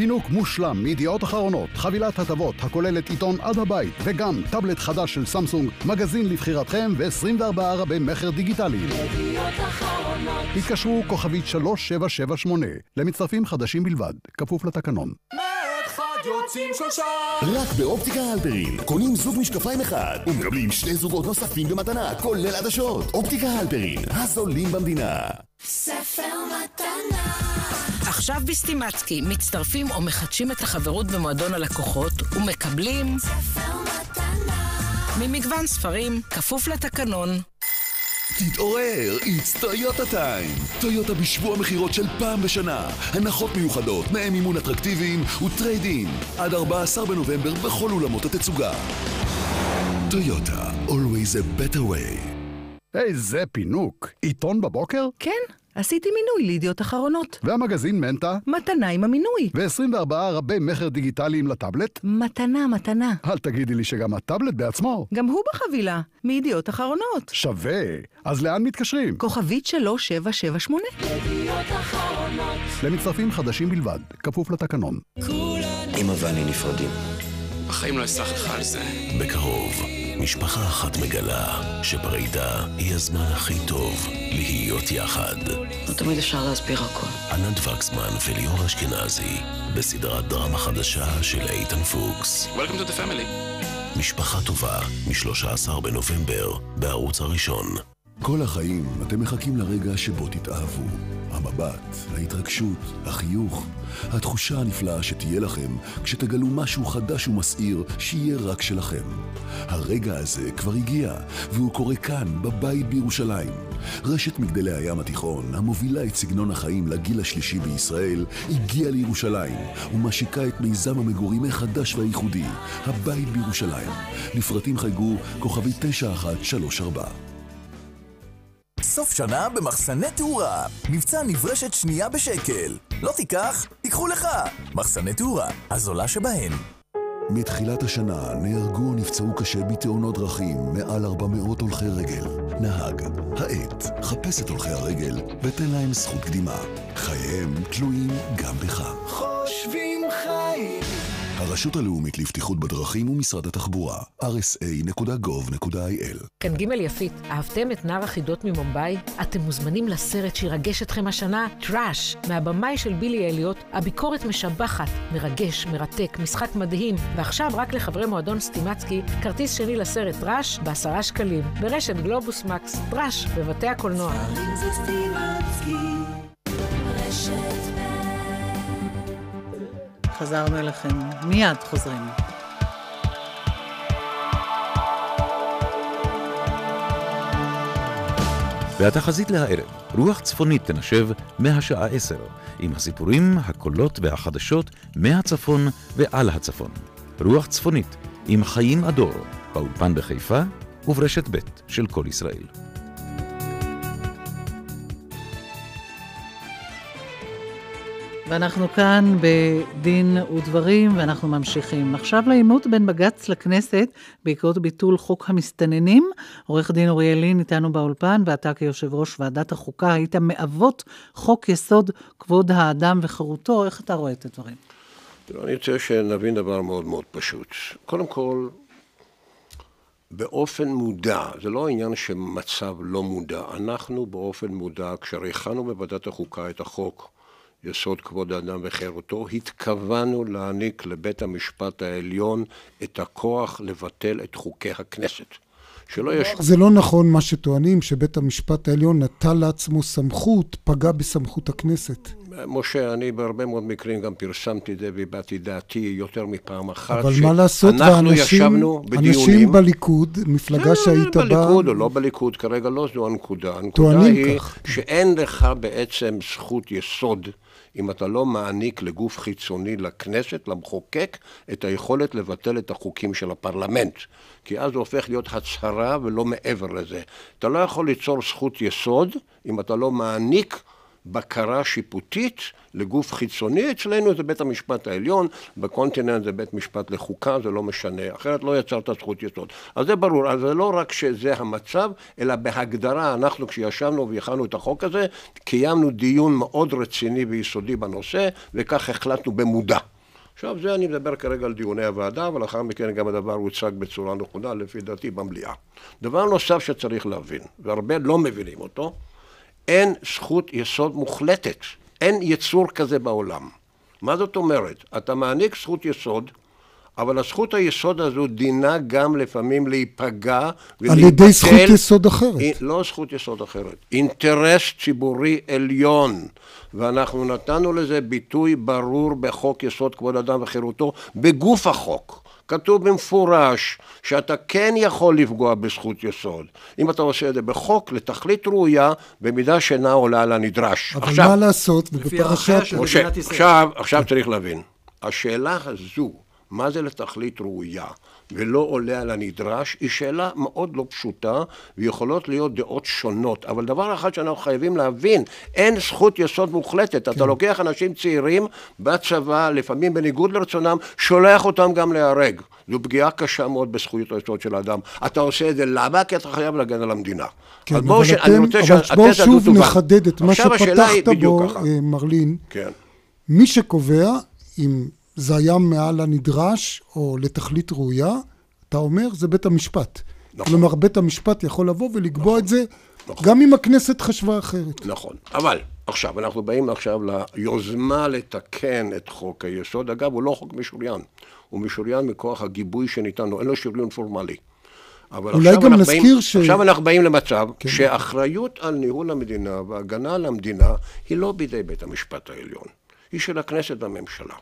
פינוק מושלם מידיעות אחרונות, חבילת הטבות הכוללת עיתון עד הבית וגם טאבלט חדש של סמסונג, מגזין לבחירתכם ו-24 רבי מכר דיגיטלי. ידיעות אחרונות. התקשרו כוכבית 3778 למצטרפים חדשים בלבד, כפוף לתקנון. מאחד יוצאים שלושה. רק באופטיקה הלפרין, קונים זוג משקפיים אחד, ומקבלים שני זוגות נוספים במתנה, כולל עדשות. אופטיקה הלפרין, הזולים במדינה. ספר מתנה. עכשיו בסטימצקי מצטרפים או מחדשים את החברות במועדון הלקוחות ומקבלים. ממגוון ספרים, כפוף לתקנון. תתעורר, it's Toyota time. טויוטה בשבוע מכירות של פעם בשנה. הנחות מיוחדות, תנאי מימון אטרקטיביים וטרייד-אין. עד 14 בנובמבר בכל אולמות התצוגה. טויוטה, always a better way. איזה פינוק. עיתון בבוקר? כן, עשיתי מינוי לידיעות אחרונות. והמגזין מנטה? מתנה עם המינוי. ו-24 רבי מכר דיגיטליים לטאבלט? מתנה, מתנה. אל תגידי לי שגם הטאבלט בעצמו. גם הוא בחבילה, מידיעות אחרונות. שווה. אז לאן מתקשרים? כוכבית 3778. ידיעות אחרונות. למצטרפים חדשים בלבד, כפוף לתקנון. אמא ואני נפרדים. בחיים לא אסלח לך על זה. בקרוב, משפחה אחת מגלה שפרידה היא הזמן הכי טוב להיות יחד. לא תמיד אפשר להסביר הכל. ענת וקסמן וליאור אשכנזי בסדרת דרמה חדשה של איתן פוקס. Welcome to the family. משפחה טובה, מ-13 בנובמבר, בערוץ הראשון. כל החיים אתם מחכים לרגע שבו תתאהבו. המבט, ההתרגשות, החיוך, התחושה הנפלאה שתהיה לכם כשתגלו משהו חדש ומסעיר שיהיה רק שלכם. הרגע הזה כבר הגיע, והוא קורה כאן, בבית בירושלים. רשת מגדלי הים התיכון, המובילה את סגנון החיים לגיל השלישי בישראל, הגיעה לירושלים, ומשיקה את מיזם המגורים החדש והייחודי, הבית בירושלים. לפרטים חייגו כוכבי 9134. סוף שנה במחסני תאורה. מבצע נברשת שנייה בשקל. לא תיקח, תיקחו לך. מחסני תאורה, הזולה שבהן. מתחילת השנה נהרגו או נפצעו קשה בתאונות דרכים מעל 400 הולכי רגל. נהג, העט, חפש את הולכי הרגל ותן להם זכות קדימה. חייהם תלויים גם בך. הרשות הלאומית לבטיחות בדרכים ומשרד התחבורה, rsa.gov.il כאן ג' יפית, אהבתם את נער החידות ממומבאי? אתם מוזמנים לסרט שירגש אתכם השנה, טראש, מהבמאי של בילי אליוט, הביקורת משבחת, מרגש, מרתק, משחק מדהים, ועכשיו רק לחברי מועדון סטימצקי, כרטיס שני לסרט טראש בעשרה שקלים, ברשת גלובוס מקס, טראש, בבתי הקולנוע. חזרנו אליכם. מיד חוזרים. והתחזית להערב, רוח צפונית תנשב מהשעה עשר, עם הסיפורים, הקולות והחדשות מהצפון ועל הצפון. רוח צפונית עם חיים אדור, באולפן בחיפה וברשת ב' של כל ישראל. ואנחנו כאן בדין ודברים, ואנחנו ממשיכים. עכשיו לעימות בין בג"ץ לכנסת בעקבות ביטול חוק המסתננים. עורך דין אוריאל לין איתנו באולפן, ואתה כיושב ראש ועדת החוקה היית מאבות חוק יסוד כבוד האדם וחירותו. איך אתה רואה את הדברים? אני רוצה שנבין דבר מאוד מאוד פשוט. קודם כל, באופן מודע, זה לא עניין שמצב לא מודע, אנחנו באופן מודע, כשהכנו בוועדת החוקה את החוק, יסוד כבוד האדם וחירותו, התכוונו להעניק לבית המשפט העליון את הכוח לבטל את חוקי הכנסת. שלא יש... זה לא נכון מה שטוענים, שבית המשפט העליון נטל לעצמו סמכות, פגע בסמכות הכנסת. משה, אני בהרבה מאוד מקרים גם פרסמתי את זה והבעתי דעתי יותר מפעם אחת. אבל מה לעשות, אנחנו ישבנו בדיונים... אנשים בליכוד, מפלגה שהיית בה... בליכוד או לא בליכוד, כרגע לא זו הנקודה. הנקודה היא כך. שאין לך בעצם זכות יסוד. אם אתה לא מעניק לגוף חיצוני לכנסת, למחוקק, את היכולת לבטל את החוקים של הפרלמנט. כי אז זה הופך להיות הצהרה ולא מעבר לזה. אתה לא יכול ליצור זכות יסוד אם אתה לא מעניק בקרה שיפוטית לגוף חיצוני, אצלנו זה בית המשפט העליון, בקונטיננט זה בית משפט לחוקה, זה לא משנה, אחרת לא יצרת זכות יסוד. אז זה ברור, אז זה לא רק שזה המצב, אלא בהגדרה, אנחנו כשישבנו והכנו את החוק הזה, קיימנו דיון מאוד רציני ויסודי בנושא, וכך החלטנו במודע. עכשיו זה אני מדבר כרגע על דיוני הוועדה, ולאחר מכן גם הדבר הוצג בצורה נכונה, לפי דעתי, במליאה. דבר נוסף שצריך להבין, והרבה לא מבינים אותו, אין זכות יסוד מוחלטת. אין יצור כזה בעולם. מה זאת אומרת? אתה מעניק זכות יסוד, אבל הזכות היסוד הזו דינה גם לפעמים להיפגע ולהתבטל. על ידי זכות יסוד אחרת. לא זכות יסוד אחרת. אינטרס ציבורי עליון. ואנחנו נתנו לזה ביטוי ברור בחוק יסוד כבוד אדם וחירותו, בגוף החוק. כתוב במפורש שאתה כן יכול לפגוע בזכות יסוד. אם אתה עושה את זה בחוק לתכלית ראויה, במידה שאינה עולה על הנדרש. אבל עכשיו, מה לעשות? ובפרשת... משה, עכשיו, עכשיו צריך להבין. השאלה הזו, מה זה לתכלית ראויה? ולא עולה על הנדרש, היא שאלה מאוד לא פשוטה, ויכולות להיות דעות שונות. אבל דבר אחד שאנחנו חייבים להבין, אין זכות יסוד מוחלטת. כן. אתה לוקח אנשים צעירים בצבא, לפעמים בניגוד לרצונם, שולח אותם גם להיהרג. זו פגיעה קשה מאוד בזכויות היסוד של האדם. אתה עושה את זה למה? כי אתה חייב להגן על המדינה. כן, אבל, אבל, ש... אתם, אבל בואו שוב נחדד את מה שפתחת בו, אה, מרלין. כן. מי שקובע אם זה היה מעל הנדרש או לתכלית ראויה, אתה אומר, זה בית המשפט. נכון. כלומר, בית המשפט יכול לבוא ולקבוע נכון. את זה, נכון. גם אם הכנסת חשבה אחרת. נכון, אבל עכשיו, אנחנו באים עכשיו ליוזמה לתקן את חוק היסוד. אגב, הוא לא חוק משוריין, הוא משוריין מכוח הגיבוי שניתן לו, אין לו שריון פורמלי. אבל אולי גם נזכיר באים, ש... עכשיו אנחנו באים למצב כן. שאחריות על ניהול המדינה והגנה על המדינה היא לא בידי בית המשפט העליון, היא של הכנסת והממשלה.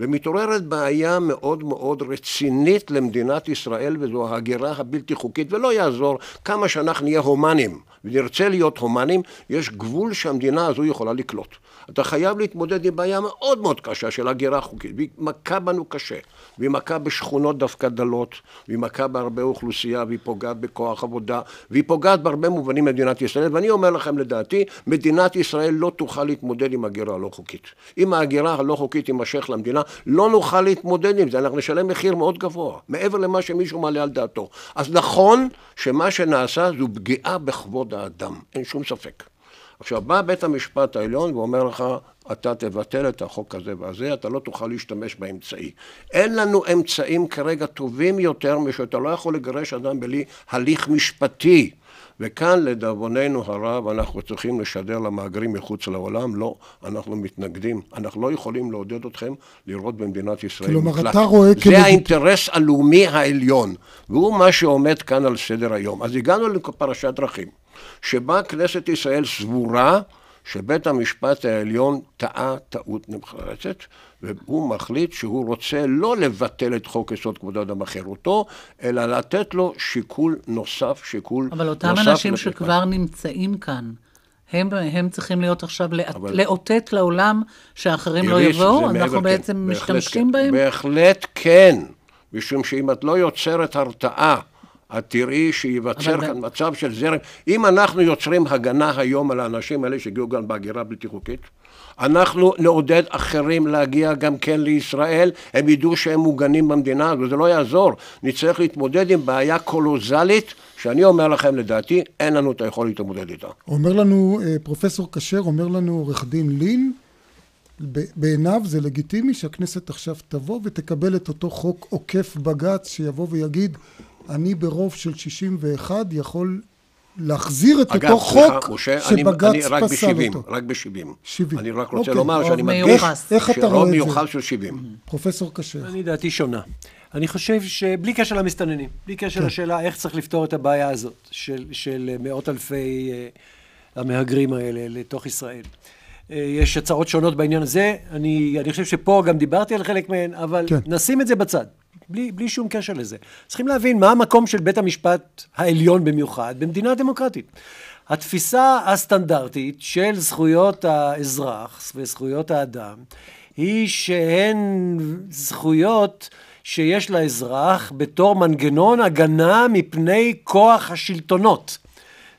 ומתעוררת בעיה מאוד מאוד רצינית למדינת ישראל וזו ההגירה הבלתי חוקית ולא יעזור כמה שאנחנו נהיה הומנים ונרצה להיות הומנים יש גבול שהמדינה הזו יכולה לקלוט. אתה חייב להתמודד עם בעיה מאוד מאוד קשה של הגירה חוקית והיא מכה בנו קשה. והיא מכה בשכונות דווקא דלות והיא מכה בהרבה אוכלוסייה והיא פוגעת בכוח עבודה והיא פוגעת בהרבה מובנים במדינת ישראל. ואני אומר לכם לדעתי מדינת ישראל לא תוכל להתמודד עם הגירה הלא חוקית. אם ההגירה הלא חוקית תימשך למדינה לא נוכל להתמודד עם זה, אנחנו נשלם מחיר מאוד גבוה, מעבר למה שמישהו מעלה על דעתו. אז נכון שמה שנעשה זו פגיעה בכבוד האדם, אין שום ספק. עכשיו, בא בית המשפט העליון ואומר לך, אתה תבטל את החוק הזה והזה, אתה לא תוכל להשתמש באמצעי. אין לנו אמצעים כרגע טובים יותר משאתה לא יכול לגרש אדם בלי הליך משפטי. וכאן לדאבוננו הרב אנחנו צריכים לשדר למהגרים מחוץ לעולם, לא, אנחנו מתנגדים, אנחנו לא יכולים לעודד אתכם לראות במדינת ישראל כלומר, מקלט. אתה רואה זה כלגיט- האינטרס הלאומי העליון, והוא מה שעומד כאן על סדר היום. אז הגענו לפרשת דרכים, שבה כנסת ישראל סבורה שבית המשפט העליון טעה טעות נחרצת, והוא מחליט שהוא רוצה לא לבטל את חוק יסוד כבוד האדם וחירותו, אלא לתת לו שיקול נוסף, שיקול אבל אותם נוסף אנשים לבית שכבר נמצאים כאן, הם, הם צריכים להיות עכשיו אבל- לאותת לעולם שאחרים לא יבואו? אנחנו כן, בעצם בהחלט משתמשים כן. בהם? בהחלט כן, משום שאם את לא יוצרת הרתעה, את תראי שייווצר כאן מצב של זרם. אם אנחנו יוצרים הגנה היום על האנשים האלה שהגיעו גם בהגירה בלתי חוקית, אנחנו נעודד אחרים להגיע גם כן לישראל, הם ידעו שהם מוגנים במדינה הזו, זה לא יעזור. נצטרך להתמודד עם בעיה קולוזלית, שאני אומר לכם, לדעתי, אין לנו את היכולת להתמודד איתה. אומר לנו, אה, פרופסור כשר, אומר לנו עורך דין לין, בעיניו זה לגיטימי שהכנסת עכשיו תבוא ותקבל את אותו חוק עוקף בג"ץ שיבוא ויגיד, אני ברוב של 61 יכול להחזיר את אגב, אותו סליחה, חוק משה, אני, אני שבג"ץ רק פסל ב-70, אותו. רק ב-70. 70. אני רק רוצה אוקיי. לומר שאני מדגיש שרוב? מיוחס של 70. פרופסור כשר. אני דעתי שונה. אני חושב שבלי קשר למסתננים, בלי קשר כן. לשאלה איך צריך לפתור את הבעיה הזאת של, של מאות אלפי uh, המהגרים האלה לתוך ישראל. Uh, יש הצעות שונות בעניין הזה, אני, אני חושב שפה גם דיברתי על חלק מהן, אבל כן. נשים את זה בצד, בלי, בלי שום קשר לזה. צריכים להבין מה המקום של בית המשפט העליון במיוחד במדינה דמוקרטית. התפיסה הסטנדרטית של זכויות האזרח וזכויות האדם היא שהן זכויות שיש לאזרח בתור מנגנון הגנה מפני כוח השלטונות.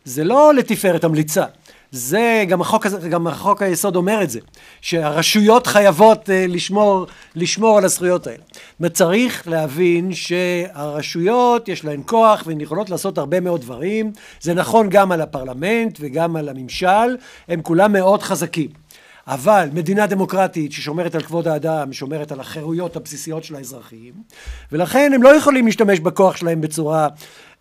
זה לא לתפארת המליצה. זה, גם החוק, הזה, גם החוק היסוד אומר את זה, שהרשויות חייבות uh, לשמור, לשמור על הזכויות האלה. וצריך להבין שהרשויות יש להן כוח והן יכולות לעשות הרבה מאוד דברים. זה נכון גם על הפרלמנט וגם על הממשל, הם כולם מאוד חזקים. אבל מדינה דמוקרטית ששומרת על כבוד האדם, שומרת על החירויות הבסיסיות של האזרחים, ולכן הם לא יכולים להשתמש בכוח שלהם בצורה,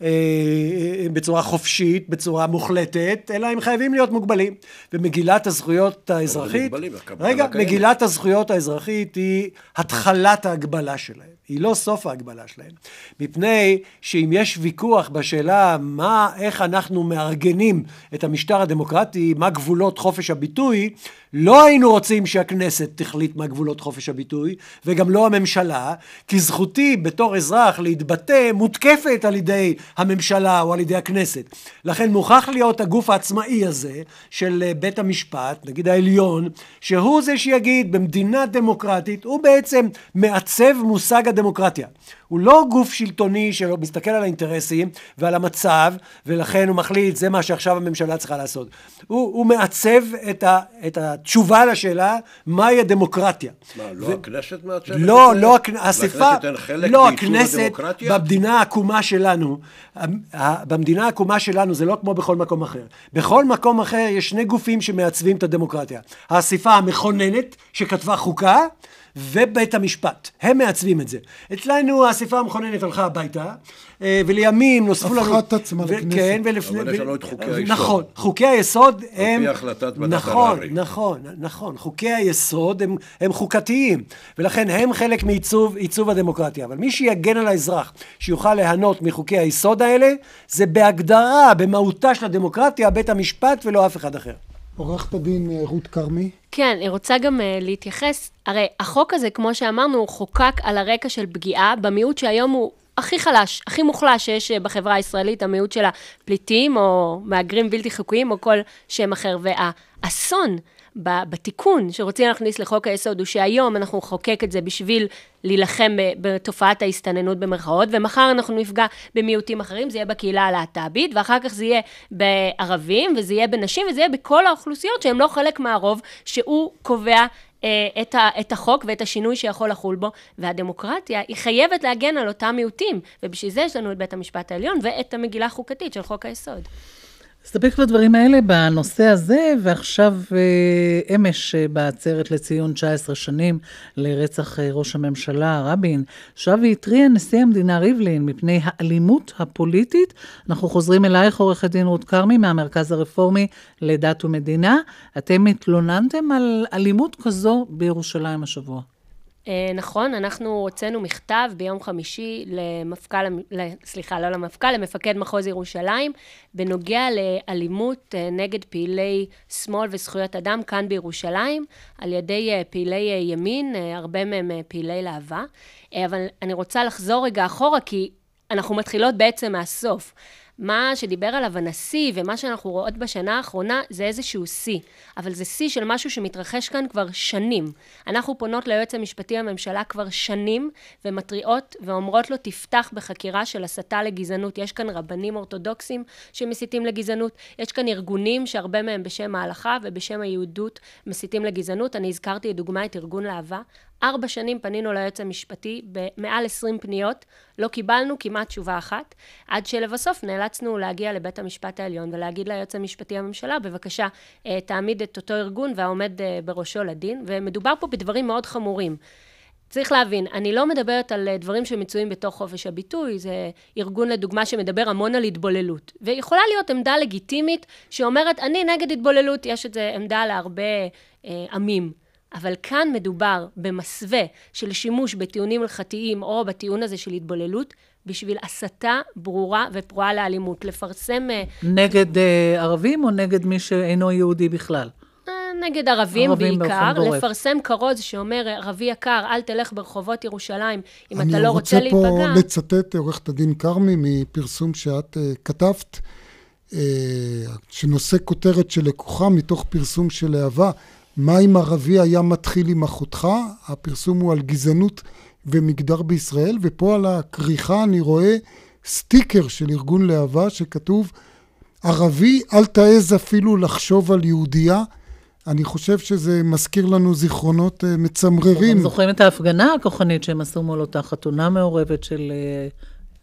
אה, בצורה חופשית, בצורה מוחלטת, אלא הם חייבים להיות מוגבלים. ומגילת הזכויות האזרחית, מוגבלים, רגע. מגילת הזכויות האזרחית היא התחלת ההגבלה שלהם, היא לא סוף ההגבלה שלהם. מפני שאם יש ויכוח בשאלה מה, איך אנחנו מארגנים את המשטר הדמוקרטי, מה גבולות חופש הביטוי, לא היינו רוצים שהכנסת תחליט מה גבולות חופש הביטוי, וגם לא הממשלה, כי זכותי בתור אזרח להתבטא מותקפת על ידי הממשלה או על ידי הכנסת. לכן מוכרח להיות הגוף העצמאי הזה של אה, בית המשפט, נגיד העליון, שהוא זה שיגיד במדינה דמוקרטית, הוא בעצם מעצב מושג הדמוקרטיה. הוא לא גוף שלטוני שמסתכל על האינטרסים ועל המצב, ולכן הוא מחליט, זה מה שעכשיו הממשלה צריכה לעשות. הוא, הוא מעצב את, ה, את התשובה לשאלה, מהי הדמוקרטיה. מה, לא הכנסת מעצבת את לא, זה? לא, הכ- האספה, לכנסת אין חלק לא, הכנסת? במדינה העקומה שלנו, במדינה העקומה שלנו זה לא כמו בכל מקום אחר. בכל מקום אחר יש שני גופים שמעצבים את הדמוקרטיה. האספה המכוננת שכתבה חוקה, ובית המשפט. הם מעצבים את זה. אצלנו האספה המכוננת הלכה הביתה, אה, ולימים נוספו לנו... הפכה את עצמה לכנסת. כן, ולפני... אבל יש לנו את חוקי היסוד. נכון, חוקי היסוד הם... פי החלטת ועדת נכון, הררי. נכון, נכון. חוקי היסוד הם, הם חוקתיים, ולכן הם חלק מעיצוב עיצוב הדמוקרטיה. אבל מי שיגן על האזרח, שיוכל ליהנות מחוקי היסוד האלה, זה בהגדרה, במהותה של הדמוקרטיה, בית המשפט ולא אף אחד אחר. עורכת הדין אה, רות כרמי. כן, אני רוצה גם uh, להתייחס. הרי החוק הזה, כמו שאמרנו, הוא חוקק על הרקע של פגיעה במיעוט שהיום הוא הכי חלש, הכי מוחלש שיש אה, בחברה הישראלית, המיעוט של הפליטים או מהגרים בלתי חוקיים או כל שם אחר. והאסון בתיקון שרוצים להכניס לחוק היסוד הוא שהיום אנחנו נחוקק את זה בשביל להילחם ב- בתופעת ההסתננות במרכאות, ומחר אנחנו נפגע במיעוטים אחרים, זה יהיה בקהילה הלהט"בית, ואחר כך זה יהיה בערבים, וזה יהיה בנשים, וזה יהיה בכל האוכלוסיות שהן לא חלק מהרוב, שהוא קובע אה, את, ה, את החוק ואת השינוי שיכול לחול בו, והדמוקרטיה היא חייבת להגן על אותם מיעוטים, ובשביל זה יש לנו את בית המשפט העליון ואת המגילה החוקתית של חוק היסוד. נסתפק בדברים האלה בנושא הזה, ועכשיו אה, אמש אה, בעצרת לציון 19 שנים לרצח אה, ראש הממשלה רבין, שב והתריע נשיא המדינה ריבלין מפני האלימות הפוליטית. אנחנו חוזרים אלייך, עורכת דין רות כרמי מהמרכז הרפורמי לדת ומדינה. אתם התלוננתם על אלימות כזו בירושלים השבוע. אה, נכון, אנחנו הוצאנו מכתב ביום חמישי למפכ"ל, סליחה, לא למפכ"ל, למפקד מחוז ירושלים, בנוגע לאלימות אה, נגד פעילי שמאל וזכויות אדם כאן בירושלים, על ידי אה, פעילי ימין, הרבה מהם פעילי להבה. אבל אני רוצה לחזור רגע אחורה, כי אנחנו מתחילות בעצם מהסוף. מה שדיבר עליו הנשיא ומה שאנחנו רואות בשנה האחרונה זה איזשהו שיא, אבל זה שיא של משהו שמתרחש כאן כבר שנים. אנחנו פונות ליועץ המשפטי לממשלה כבר שנים ומתריעות ואומרות לו תפתח בחקירה של הסתה לגזענות. יש כאן רבנים אורתודוקסים שמסיתים לגזענות, יש כאן ארגונים שהרבה מהם בשם ההלכה ובשם היהודות מסיתים לגזענות. אני הזכרתי לדוגמה את ארגון להבה. ארבע שנים פנינו ליועץ המשפטי במעל עשרים פניות, לא קיבלנו כמעט תשובה אחת, עד שלבסוף נאלצנו להגיע לבית המשפט העליון ולהגיד ליועץ המשפטי לממשלה, בבקשה, אה, תעמיד את אותו ארגון והעומד אה, בראשו לדין, ומדובר פה בדברים מאוד חמורים. צריך להבין, אני לא מדברת על אה, דברים שמצויים בתוך חופש הביטוי, זה ארגון לדוגמה שמדבר המון על התבוללות. ויכולה להיות עמדה לגיטימית שאומרת, אני נגד התבוללות, יש את זה עמדה להרבה אה, עמים. אבל כאן מדובר במסווה של שימוש בטיעונים הלכתיים או בטיעון הזה של התבוללות, בשביל הסתה ברורה ופרועה לאלימות. לפרסם... אה, נגד אה, ערבים או נגד מי שאינו יהודי בכלל? אה, נגד ערבים, ערבים בעיקר. לפרסם כרוז שאומר, ערבי יקר, אל תלך ברחובות ירושלים אם אתה לא אני רוצה רוצה פה להיפגע. לצטט עורכת הדין כרמי מפרסום שאת uh, כתבת, uh, שנושא כותרת שלקוחה מתוך פרסום של להבה, מה אם ערבי היה מתחיל עם אחותך? הפרסום הוא על גזענות ומגדר בישראל, ופה על הכריכה אני רואה סטיקר של ארגון להבה שכתוב ערבי, אל תעז אפילו לחשוב על יהודייה. אני חושב שזה מזכיר לנו זיכרונות uh, מצמררים. אתם זוכרים את ההפגנה הכוחנית שהם עשו מול אותה חתונה מעורבת של אה,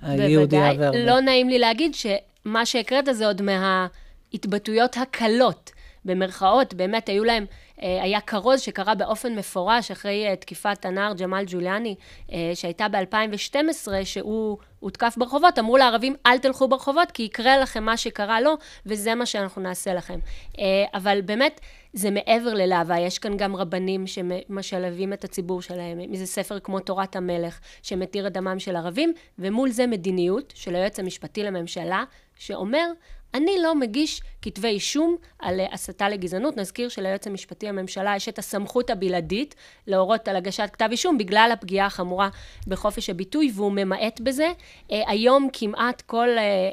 היהודייה בוודאי. והערבית? לא נעים לי להגיד שמה שהקראת זה עוד מההתבטאויות הקלות, במרכאות, באמת היו להם, אה, היה כרוז שקרה באופן מפורש אחרי אה, תקיפת הנער ג'מאל ג'וליאני, אה, שהייתה ב-2012, שהוא הותקף ברחובות, אמרו לערבים, אל תלכו ברחובות, כי יקרה לכם מה שקרה לו, וזה מה שאנחנו נעשה לכם. אבל באמת, זה מעבר ללהבה, יש כאן גם רבנים שמשלבים את הציבור שלהם, מזה ספר כמו תורת המלך, שמתיר את דמם של ערבים, ומול זה מדיניות של היועץ המשפטי לממשלה, שאומר, אני לא מגיש כתבי אישום על אה, הסתה לגזענות. נזכיר שליועץ המשפטי לממשלה יש את הסמכות הבלעדית להורות על הגשת כתב אישום בגלל הפגיעה החמורה בחופש הביטוי, והוא ממעט בזה. אה, היום כמעט כל... אה,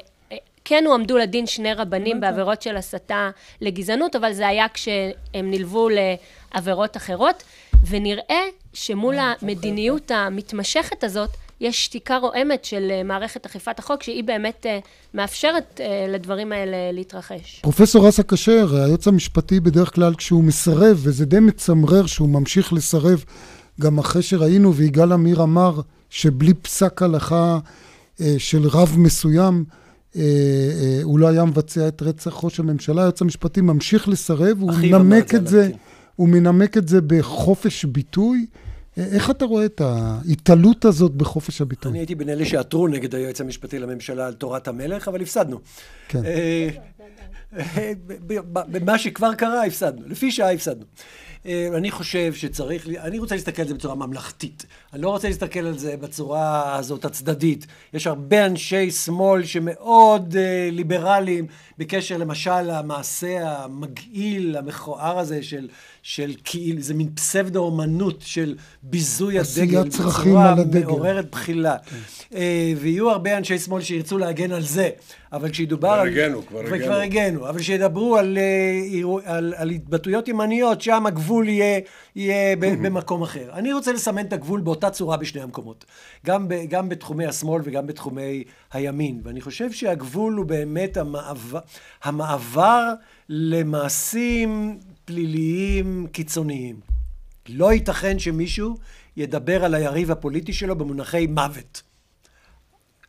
כן הועמדו לדין שני רבנים בעבירות של הסתה לגזענות, אבל זה היה כשהם נלוו לעבירות אחרות, ונראה שמול המדיניות המתמשכת הזאת, יש שתיקה רועמת של אה, מערכת אכיפת החוק, שהיא באמת אה, מאפשרת אה, לדברים האלה להתרחש. פרופסור אסא כשר, היועץ המשפטי בדרך כלל כשהוא מסרב, וזה די מצמרר שהוא ממשיך לסרב, גם אחרי שראינו, ויגאל עמיר אמר שבלי פסק הלכה של רב מסוים, אה, אה, הוא לא היה מבצע את רצח ראש הממשלה, היועץ המשפטי ממשיך לסרב, הוא מנמק את זה, הוא מנמק את זה בחופש ביטוי. איך אתה רואה את ההתעלות הזאת בחופש הביטוי? אני הייתי בין אלה שעתרו נגד היועץ המשפטי לממשלה על תורת המלך, אבל הפסדנו. כן. אה, אה, במה שכבר קרה, הפסדנו. לפי שעה הפסדנו. אה, אני חושב שצריך, ל- אני רוצה להסתכל על זה בצורה ממלכתית. אני לא רוצה להסתכל על זה בצורה הזאת הצדדית. יש הרבה אנשי שמאל שמאוד אה, ליברליים בקשר למשל למעשה המגעיל, המכוער הזה של, של כאילו, זה מין פסבדו-אומנות של ביזוי עשיית הדגל צרכים בצורה על הדגל. מעוררת בחילה. אה, ויהיו הרבה אנשי שמאל שירצו להגן על זה, אבל כשידובר כבר על... הגנו, כבר הגנו. וכבר הגנו, אבל כשידברו על, אה, אירוע- על, על התבטאויות ימניות, שם הגבול יהיה, יהיה ב- במקום אחר. אני רוצה לסמן את הגבול באותה צורה בשני המקומות. גם, ב, גם בתחומי השמאל וגם בתחומי הימין. ואני חושב שהגבול הוא באמת המעבר, המעבר למעשים פליליים קיצוניים. לא ייתכן שמישהו ידבר על היריב הפוליטי שלו במונחי מוות.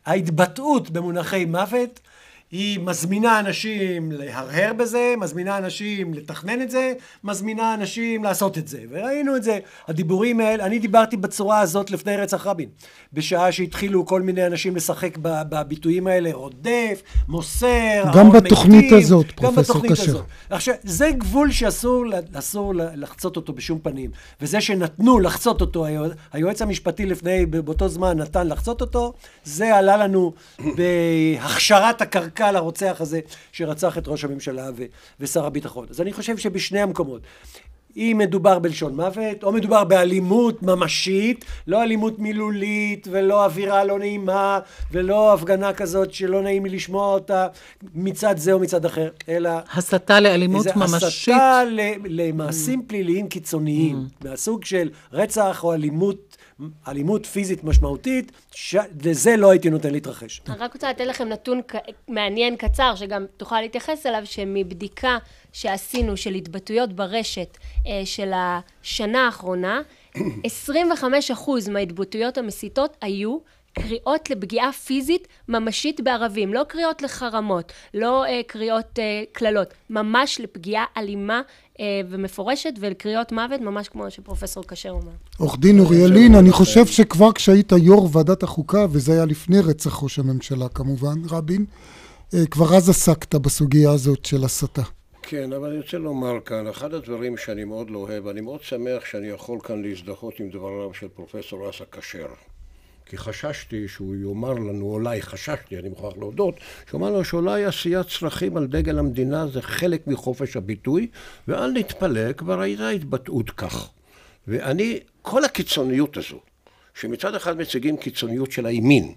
ההתבטאות במונחי מוות היא מזמינה אנשים להרהר בזה, מזמינה אנשים לתכנן את זה, מזמינה אנשים לעשות את זה. וראינו את זה, הדיבורים האלה, אני דיברתי בצורה הזאת לפני רצח רבין. בשעה שהתחילו כל מיני אנשים לשחק בביטויים האלה, רודף, מוסר, גם בתוכנית מיטיב, הזאת, פרופסור כשר. הזאת. עכשיו, זה גבול שאסור אסור לחצות אותו בשום פנים. וזה שנתנו לחצות אותו, היועץ המשפטי לפני, באותו זמן נתן לחצות אותו, זה עלה לנו בהכשרת הקרקע לרוצח הזה, שרצח את ראש הממשלה ו- ושר הביטחון. אז אני חושב שבשני המקומות, אם מדובר בלשון מוות, או מדובר באלימות ממשית, לא אלימות מילולית, ולא אווירה לא נעימה, ולא הפגנה כזאת שלא נעים לי לשמוע אותה מצד זה או מצד אחר, אלא... הסתה לאלימות ממשית. הסתה ל- למעשים פליליים קיצוניים, מהסוג של רצח או אלימות, אלימות פיזית משמעותית, ש- לזה לא הייתי נותן להתרחש. אני רק רוצה לתת לכם נתון ק- מעניין קצר, שגם תוכל להתייחס אליו, שמבדיקה שעשינו של התבטאויות ברשת אה, של השנה האחרונה, [CLEARS THROAT] 25% מההתבטאויות המסיתות היו קריאות לפגיעה פיזית ממשית בערבים, לא קריאות לחרמות, לא אה, קריאות אה, קללות, ממש לפגיעה אלימה אה, ומפורשת ולקריאות מוות, ממש כמו שפרופסור כשר אומר. עורך דין אוריאלין, אני חושב שכבר כשהיית יו"ר ועדת החוקה, וזה היה לפני רצח ראש הממשלה כמובן, רבין, אה, כבר אז עסקת בסוגיה הזאת של הסתה. כן, אבל אני רוצה לומר כאן, אחד הדברים שאני מאוד לא אוהב, אני מאוד שמח שאני יכול כאן להזדהות עם דבריו של פרופסור אסא כשר. כי חששתי שהוא יאמר לנו, אולי חששתי, אני מוכרח להודות, שהוא אמר לנו שאולי עשיית צרכים על דגל המדינה זה חלק מחופש הביטוי, ואל נתפלא, כבר הייתה התבטאות כך. ואני, כל הקיצוניות הזו, שמצד אחד מציגים קיצוניות של הימין,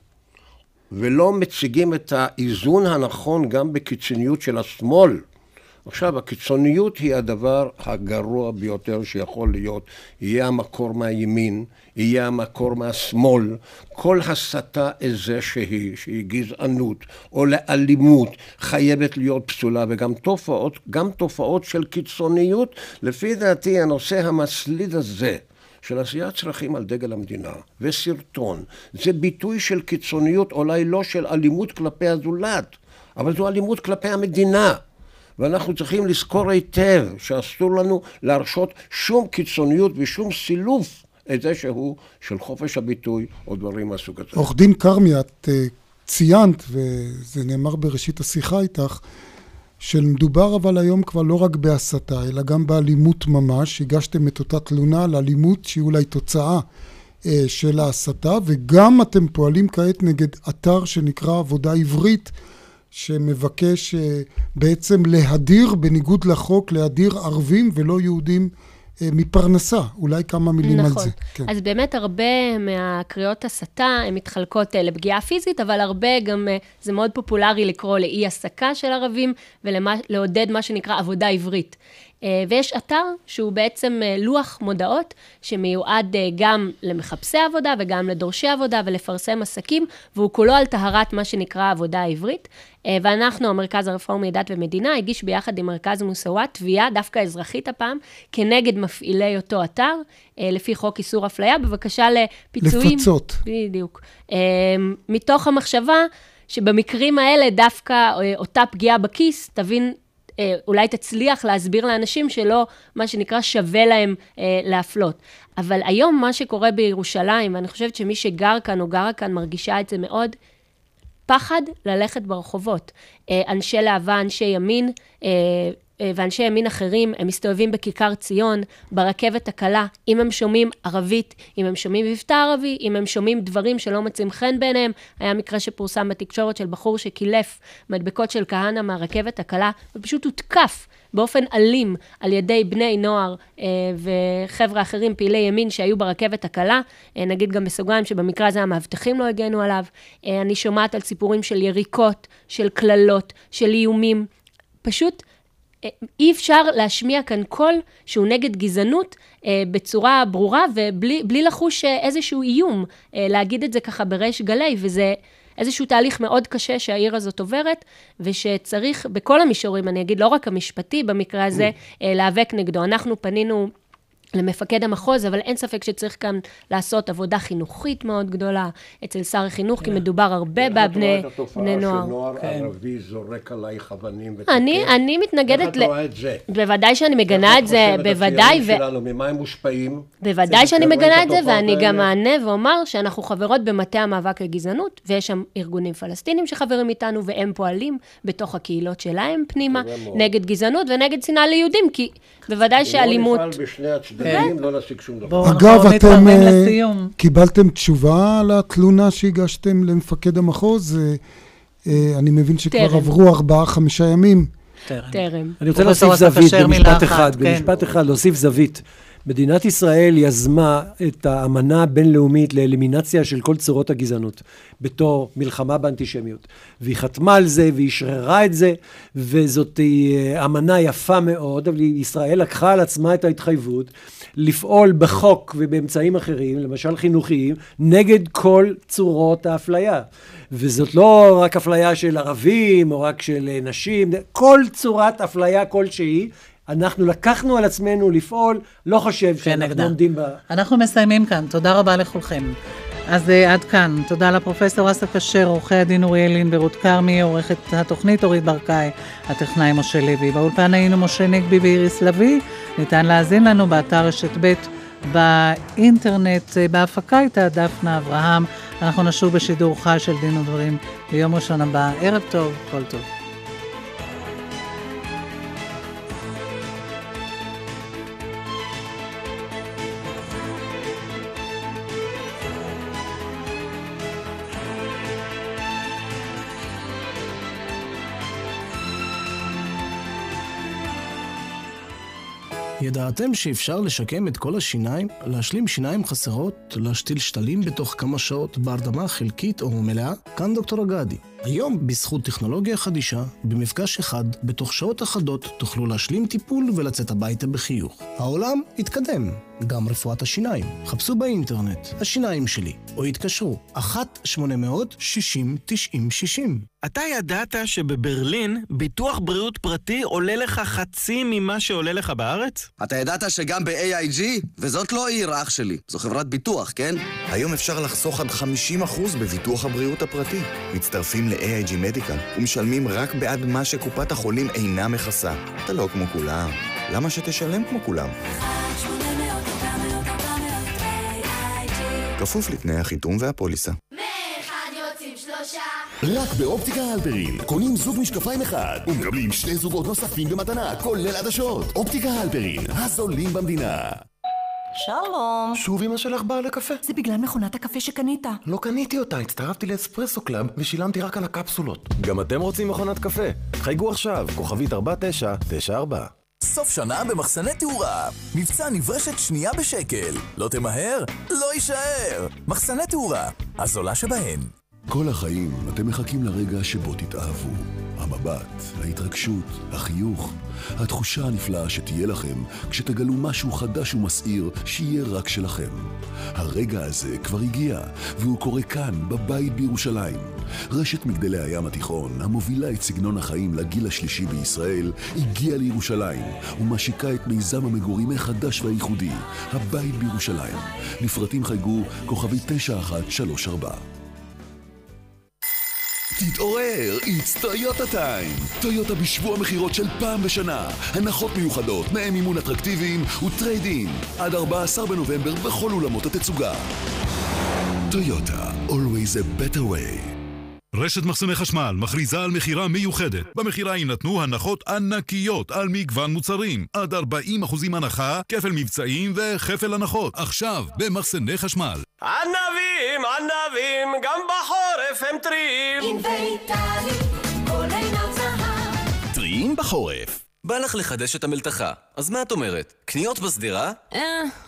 ולא מציגים את האיזון הנכון גם בקיצוניות של השמאל. עכשיו, הקיצוניות היא הדבר הגרוע ביותר שיכול להיות. יהיה המקור מהימין, יהיה המקור מהשמאל. כל הסתה איזה שהיא, שהיא גזענות או לאלימות, חייבת להיות פסולה, וגם תופעות, גם תופעות של קיצוניות. לפי דעתי, הנושא המסליד הזה, של עשיית צרכים על דגל המדינה וסרטון, זה ביטוי של קיצוניות, אולי לא של אלימות כלפי הזולת, אבל זו אלימות כלפי המדינה. ואנחנו צריכים לזכור היטב שאסור לנו להרשות שום קיצוניות ושום סילוף את זה שהוא של חופש הביטוי או דברים מהסוג הזה. עורך דין כרמי, את אה, ציינת, וזה נאמר בראשית השיחה איתך, שמדובר אבל היום כבר לא רק בהסתה, אלא גם באלימות ממש. הגשתם את אותה תלונה על אלימות שהיא אולי תוצאה אה, של ההסתה, וגם אתם פועלים כעת נגד אתר שנקרא עבודה עברית, שמבקש אה, בעצם להדיר, בניגוד לחוק, להדיר ערבים ולא יהודים אה, מפרנסה. אולי כמה מילים נכון. על זה. כן. אז באמת הרבה מהקריאות הסתה הן מתחלקות אה, לפגיעה פיזית, אבל הרבה גם, זה מאוד פופולרי לקרוא לאי העסקה של ערבים ולעודד מה שנקרא עבודה עברית. אה, ויש אתר שהוא בעצם אה, לוח מודעות שמיועד אה, גם למחפשי עבודה וגם לדורשי עבודה ולפרסם עסקים, והוא כולו על טהרת מה שנקרא עבודה עברית. ואנחנו, המרכז הרפורמי דת ומדינה, הגיש ביחד עם מרכז מוסאוות תביעה, דווקא אזרחית הפעם, כנגד מפעילי אותו אתר, לפי חוק איסור אפליה, בבקשה לפיצויים. לפצות. בדיוק. מתוך המחשבה שבמקרים האלה דווקא אותה פגיעה בכיס תבין אולי תצליח להסביר לאנשים שלא, מה שנקרא, שווה להם אה, להפלות. אבל היום מה שקורה בירושלים, ואני חושבת שמי שגר כאן או גרה כאן מרגישה את זה מאוד, פחד ללכת ברחובות. אה, אנשי להבה, אנשי ימין, אה, אה, ואנשי ימין אחרים, הם מסתובבים בכיכר ציון, ברכבת הקלה, אם הם שומעים ערבית, אם הם שומעים מבטא ערבי, אם הם שומעים דברים שלא מוצאים חן בעיניהם. היה מקרה שפורסם בתקשורת של בחור שקילף מדבקות של כהנא מהרכבת הקלה, ופשוט הותקף באופן אלים על ידי בני נוער אה, וחבר'ה אחרים, פעילי ימין שהיו ברכבת הקלה. אה, נגיד גם בסוגריים שבמקרה הזה המאבטחים לא הגנו עליו. אה, אני שומעת על סיפורים של יריקות, של קללות, של איומים. פשוט אה, אי אפשר להשמיע כאן קול שהוא נגד גזענות אה, בצורה ברורה ובלי בלי לחוש אה, איזשהו איום, אה, להגיד את זה ככה בריש גלי, וזה איזשהו תהליך מאוד קשה שהעיר הזאת עוברת, ושצריך בכל המישורים, אני אגיד, לא רק המשפטי במקרה הזה, אה, להיאבק נגדו. אנחנו פנינו... למפקד המחוז, אבל אין ספק שצריך כאן לעשות עבודה חינוכית מאוד גדולה אצל שר החינוך, כי מדובר הרבה בבני איך את רואה את התופעה בני נוער. של נוער כן. ערבי זורק עלייך אבנים ותוקף? אני, אני מתנגדת איך את רואה את זה? בוודאי שאני מגנה את זה, בוודאי, ו... שלנו, ממה הם מושפעים? בוודאי שאני מגנה את זה, ואני גם? אענה ואומר שאנחנו חברות במטה המאבק לגזענות, ויש שם ארגונים פלסטינים שחברים איתנו, והם פועלים בתוך הקהילות שלהם פנימה. נגד גזענות ונגד שנאה ליהודים, כי בוודאי שאלימות... אם לא נשיג שום דבר. בואו אגב, אנחנו אתם מתקרבים אה, לסיום. קיבלתם תשובה לתלונה שהגשתם למפקד המחוז? אה, אה, אני מבין שכבר טרם. עברו ארבעה, חמישה ימים. טרם. אני רוצה להוסיף אסף זווית במשפט אחד, כן. במשפט אחד להוסיף זווית. מדינת ישראל יזמה את האמנה הבינלאומית לאלימינציה של כל צורות הגזענות בתור מלחמה באנטישמיות. והיא חתמה על זה והיא אשררה את זה, וזאת אה, אמנה יפה מאוד, אבל ישראל לקחה על עצמה את ההתחייבות לפעול בחוק ובאמצעים אחרים, למשל חינוכיים, נגד כל צורות האפליה. וזאת לא רק אפליה של ערבים או רק של אה, נשים, כל צורת אפליה כלשהי. אנחנו לקחנו על עצמנו לפעול, לא חושב שאנחנו כנגדה. עומדים ב... אנחנו מסיימים כאן, תודה רבה לכולכם. אז uh, עד כאן, תודה לפרופסור אסא כשר, עורכי הדין אוריאל לין ורות כרמי, עורכת התוכנית אורית ברקאי, הטכנאי משה לוי. באולפן היינו משה נגבי ואיריס לביא, ניתן להאזין לנו באתר רשת ב' באינטרנט, אה, בהפקה איתה דפנה אברהם. אנחנו נשוב בשידור חי של דין ודברים ביום ראשון הבא. ערב טוב, כל טוב. ידעתם שאפשר לשקם את כל השיניים, להשלים שיניים חסרות, להשתיל שתלים בתוך כמה שעות בהרדמה חלקית או מלאה? כאן דוקטור אגדי. היום, בזכות טכנולוגיה חדישה, במפגש אחד, בתוך שעות אחדות, תוכלו להשלים טיפול ולצאת הביתה בחיוך. העולם התקדם, גם רפואת השיניים. חפשו באינטרנט, השיניים שלי, או התקשרו, 1-800-60-90-60. אתה ידעת שבברלין ביטוח בריאות פרטי עולה לך חצי ממה שעולה לך בארץ? אתה ידעת שגם ב-AIG, וזאת לא עיר אח שלי, זו חברת ביטוח, כן? היום אפשר לחסוך עד 50% בביטוח הבריאות הפרטי. מצטרפים ל-AIG מדיקל ומשלמים רק בעד מה שקופת החולים אינה מכסה. אתה לא כמו כולם. למה שתשלם כמו כולם? כפוף לתנאי החיתום והפוליסה. רק באופטיקה הלפרין קונים זוג משקפיים אחד ומקבלים שני זוגות נוספים במתנה, כולל עדשות. אופטיקה הלפרין, הזולים במדינה. שלום. שוב אמא שלך באה לקפה? זה בגלל מכונת הקפה שקנית. לא קניתי אותה, הצטרפתי ל Espresso Club ושילמתי רק על הקפסולות. גם אתם רוצים מכונת קפה? חייגו עכשיו, כוכבית 4994. סוף שנה במחסני תאורה. מבצע נברשת שנייה בשקל. לא תמהר? לא יישאר. מחסני תאורה, הזולה שבהן. כל החיים אתם מחכים לרגע שבו תתאהבו. המבט, ההתרגשות, החיוך, התחושה הנפלאה שתהיה לכם כשתגלו משהו חדש ומסעיר שיהיה רק שלכם. הרגע הזה כבר הגיע, והוא קורה כאן, בבית בירושלים. רשת מגדלי הים התיכון, המובילה את סגנון החיים לגיל השלישי בישראל, הגיעה לירושלים, ומשיקה את מיזם המגורים החדש והייחודי, הבית בירושלים. לפרטים חייגו כוכבי 9134. תתעורר, it's Toyota time. טויוטה בשבוע מכירות של פעם בשנה. הנחות מיוחדות, תנאי מימון אטרקטיביים וטרייד-אין. עד 14 בנובמבר בכל אולמות התצוגה. טויוטה, always a better way. רשת מחסני חשמל מכריזה על מכירה מיוחדת. במכירה יינתנו הנחות ענקיות על מגוון מוצרים. עד 40% הנחה, כפל מבצעים וכפל הנחות. עכשיו, במחסני חשמל. ענבים, ענבים, גם בחורף הם טריים. עם ויטלי, כל עינות זהב. טריים בחורף. בא לך לחדש את המלתחה, אז מה את אומרת? קניות בשדרה? אה,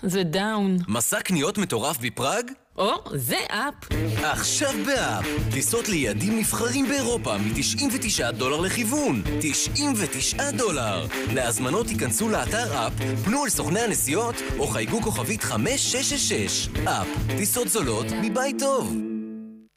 זה down. מסע קניות מטורף בפראג? או, זה up. עכשיו ב UP, טיסות ליעדים נבחרים באירופה מ-99 דולר לכיוון. 99 דולר. להזמנות תיכנסו לאתר UP, פנו אל סוכני הנסיעות, או חייגו כוכבית 5666. אפ, טיסות זולות מבית טוב.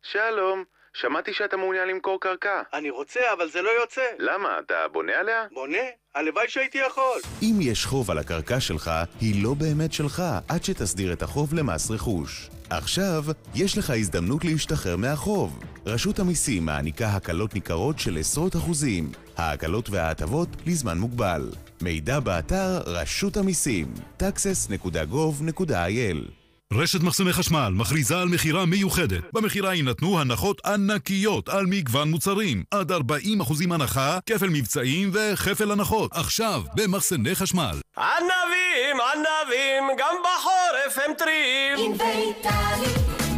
שלום, שמעתי שאתה מעוניין למכור קרקע. אני רוצה, אבל זה לא יוצא. למה? אתה בונה עליה? בונה? הלוואי שהייתי יכול. אם יש חוב על הקרקע שלך, היא לא באמת שלך, עד שתסדיר את החוב למס רכוש. עכשיו, יש לך הזדמנות להשתחרר מהחוב. רשות המיסים מעניקה הקלות ניכרות של עשרות אחוזים. ההקלות וההטבות לזמן מוגבל. מידע באתר רשות המיסים taxes.gov.il רשת מחסני חשמל מכריזה על מכירה מיוחדת. במכירה יינתנו הנחות ענקיות על מגוון מוצרים. עד 40% הנחה, כפל מבצעים וכפל הנחות. עכשיו, במחסני חשמל. ענבים, ענבים, גם בחורף הם טריים. עם בית"לי,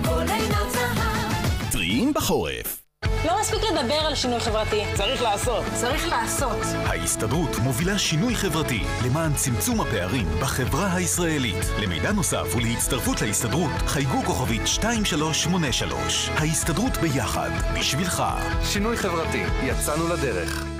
כל עינות זהב. טריים בחורף. לא מספיק לדבר על שינוי חברתי. צריך לעשות. צריך לעשות. ההסתדרות מובילה שינוי חברתי למען צמצום הפערים בחברה הישראלית. למידע נוסף ולהצטרפות להסתדרות, חייגו כוכבית 2383. ההסתדרות ביחד, בשבילך. שינוי חברתי, יצאנו לדרך.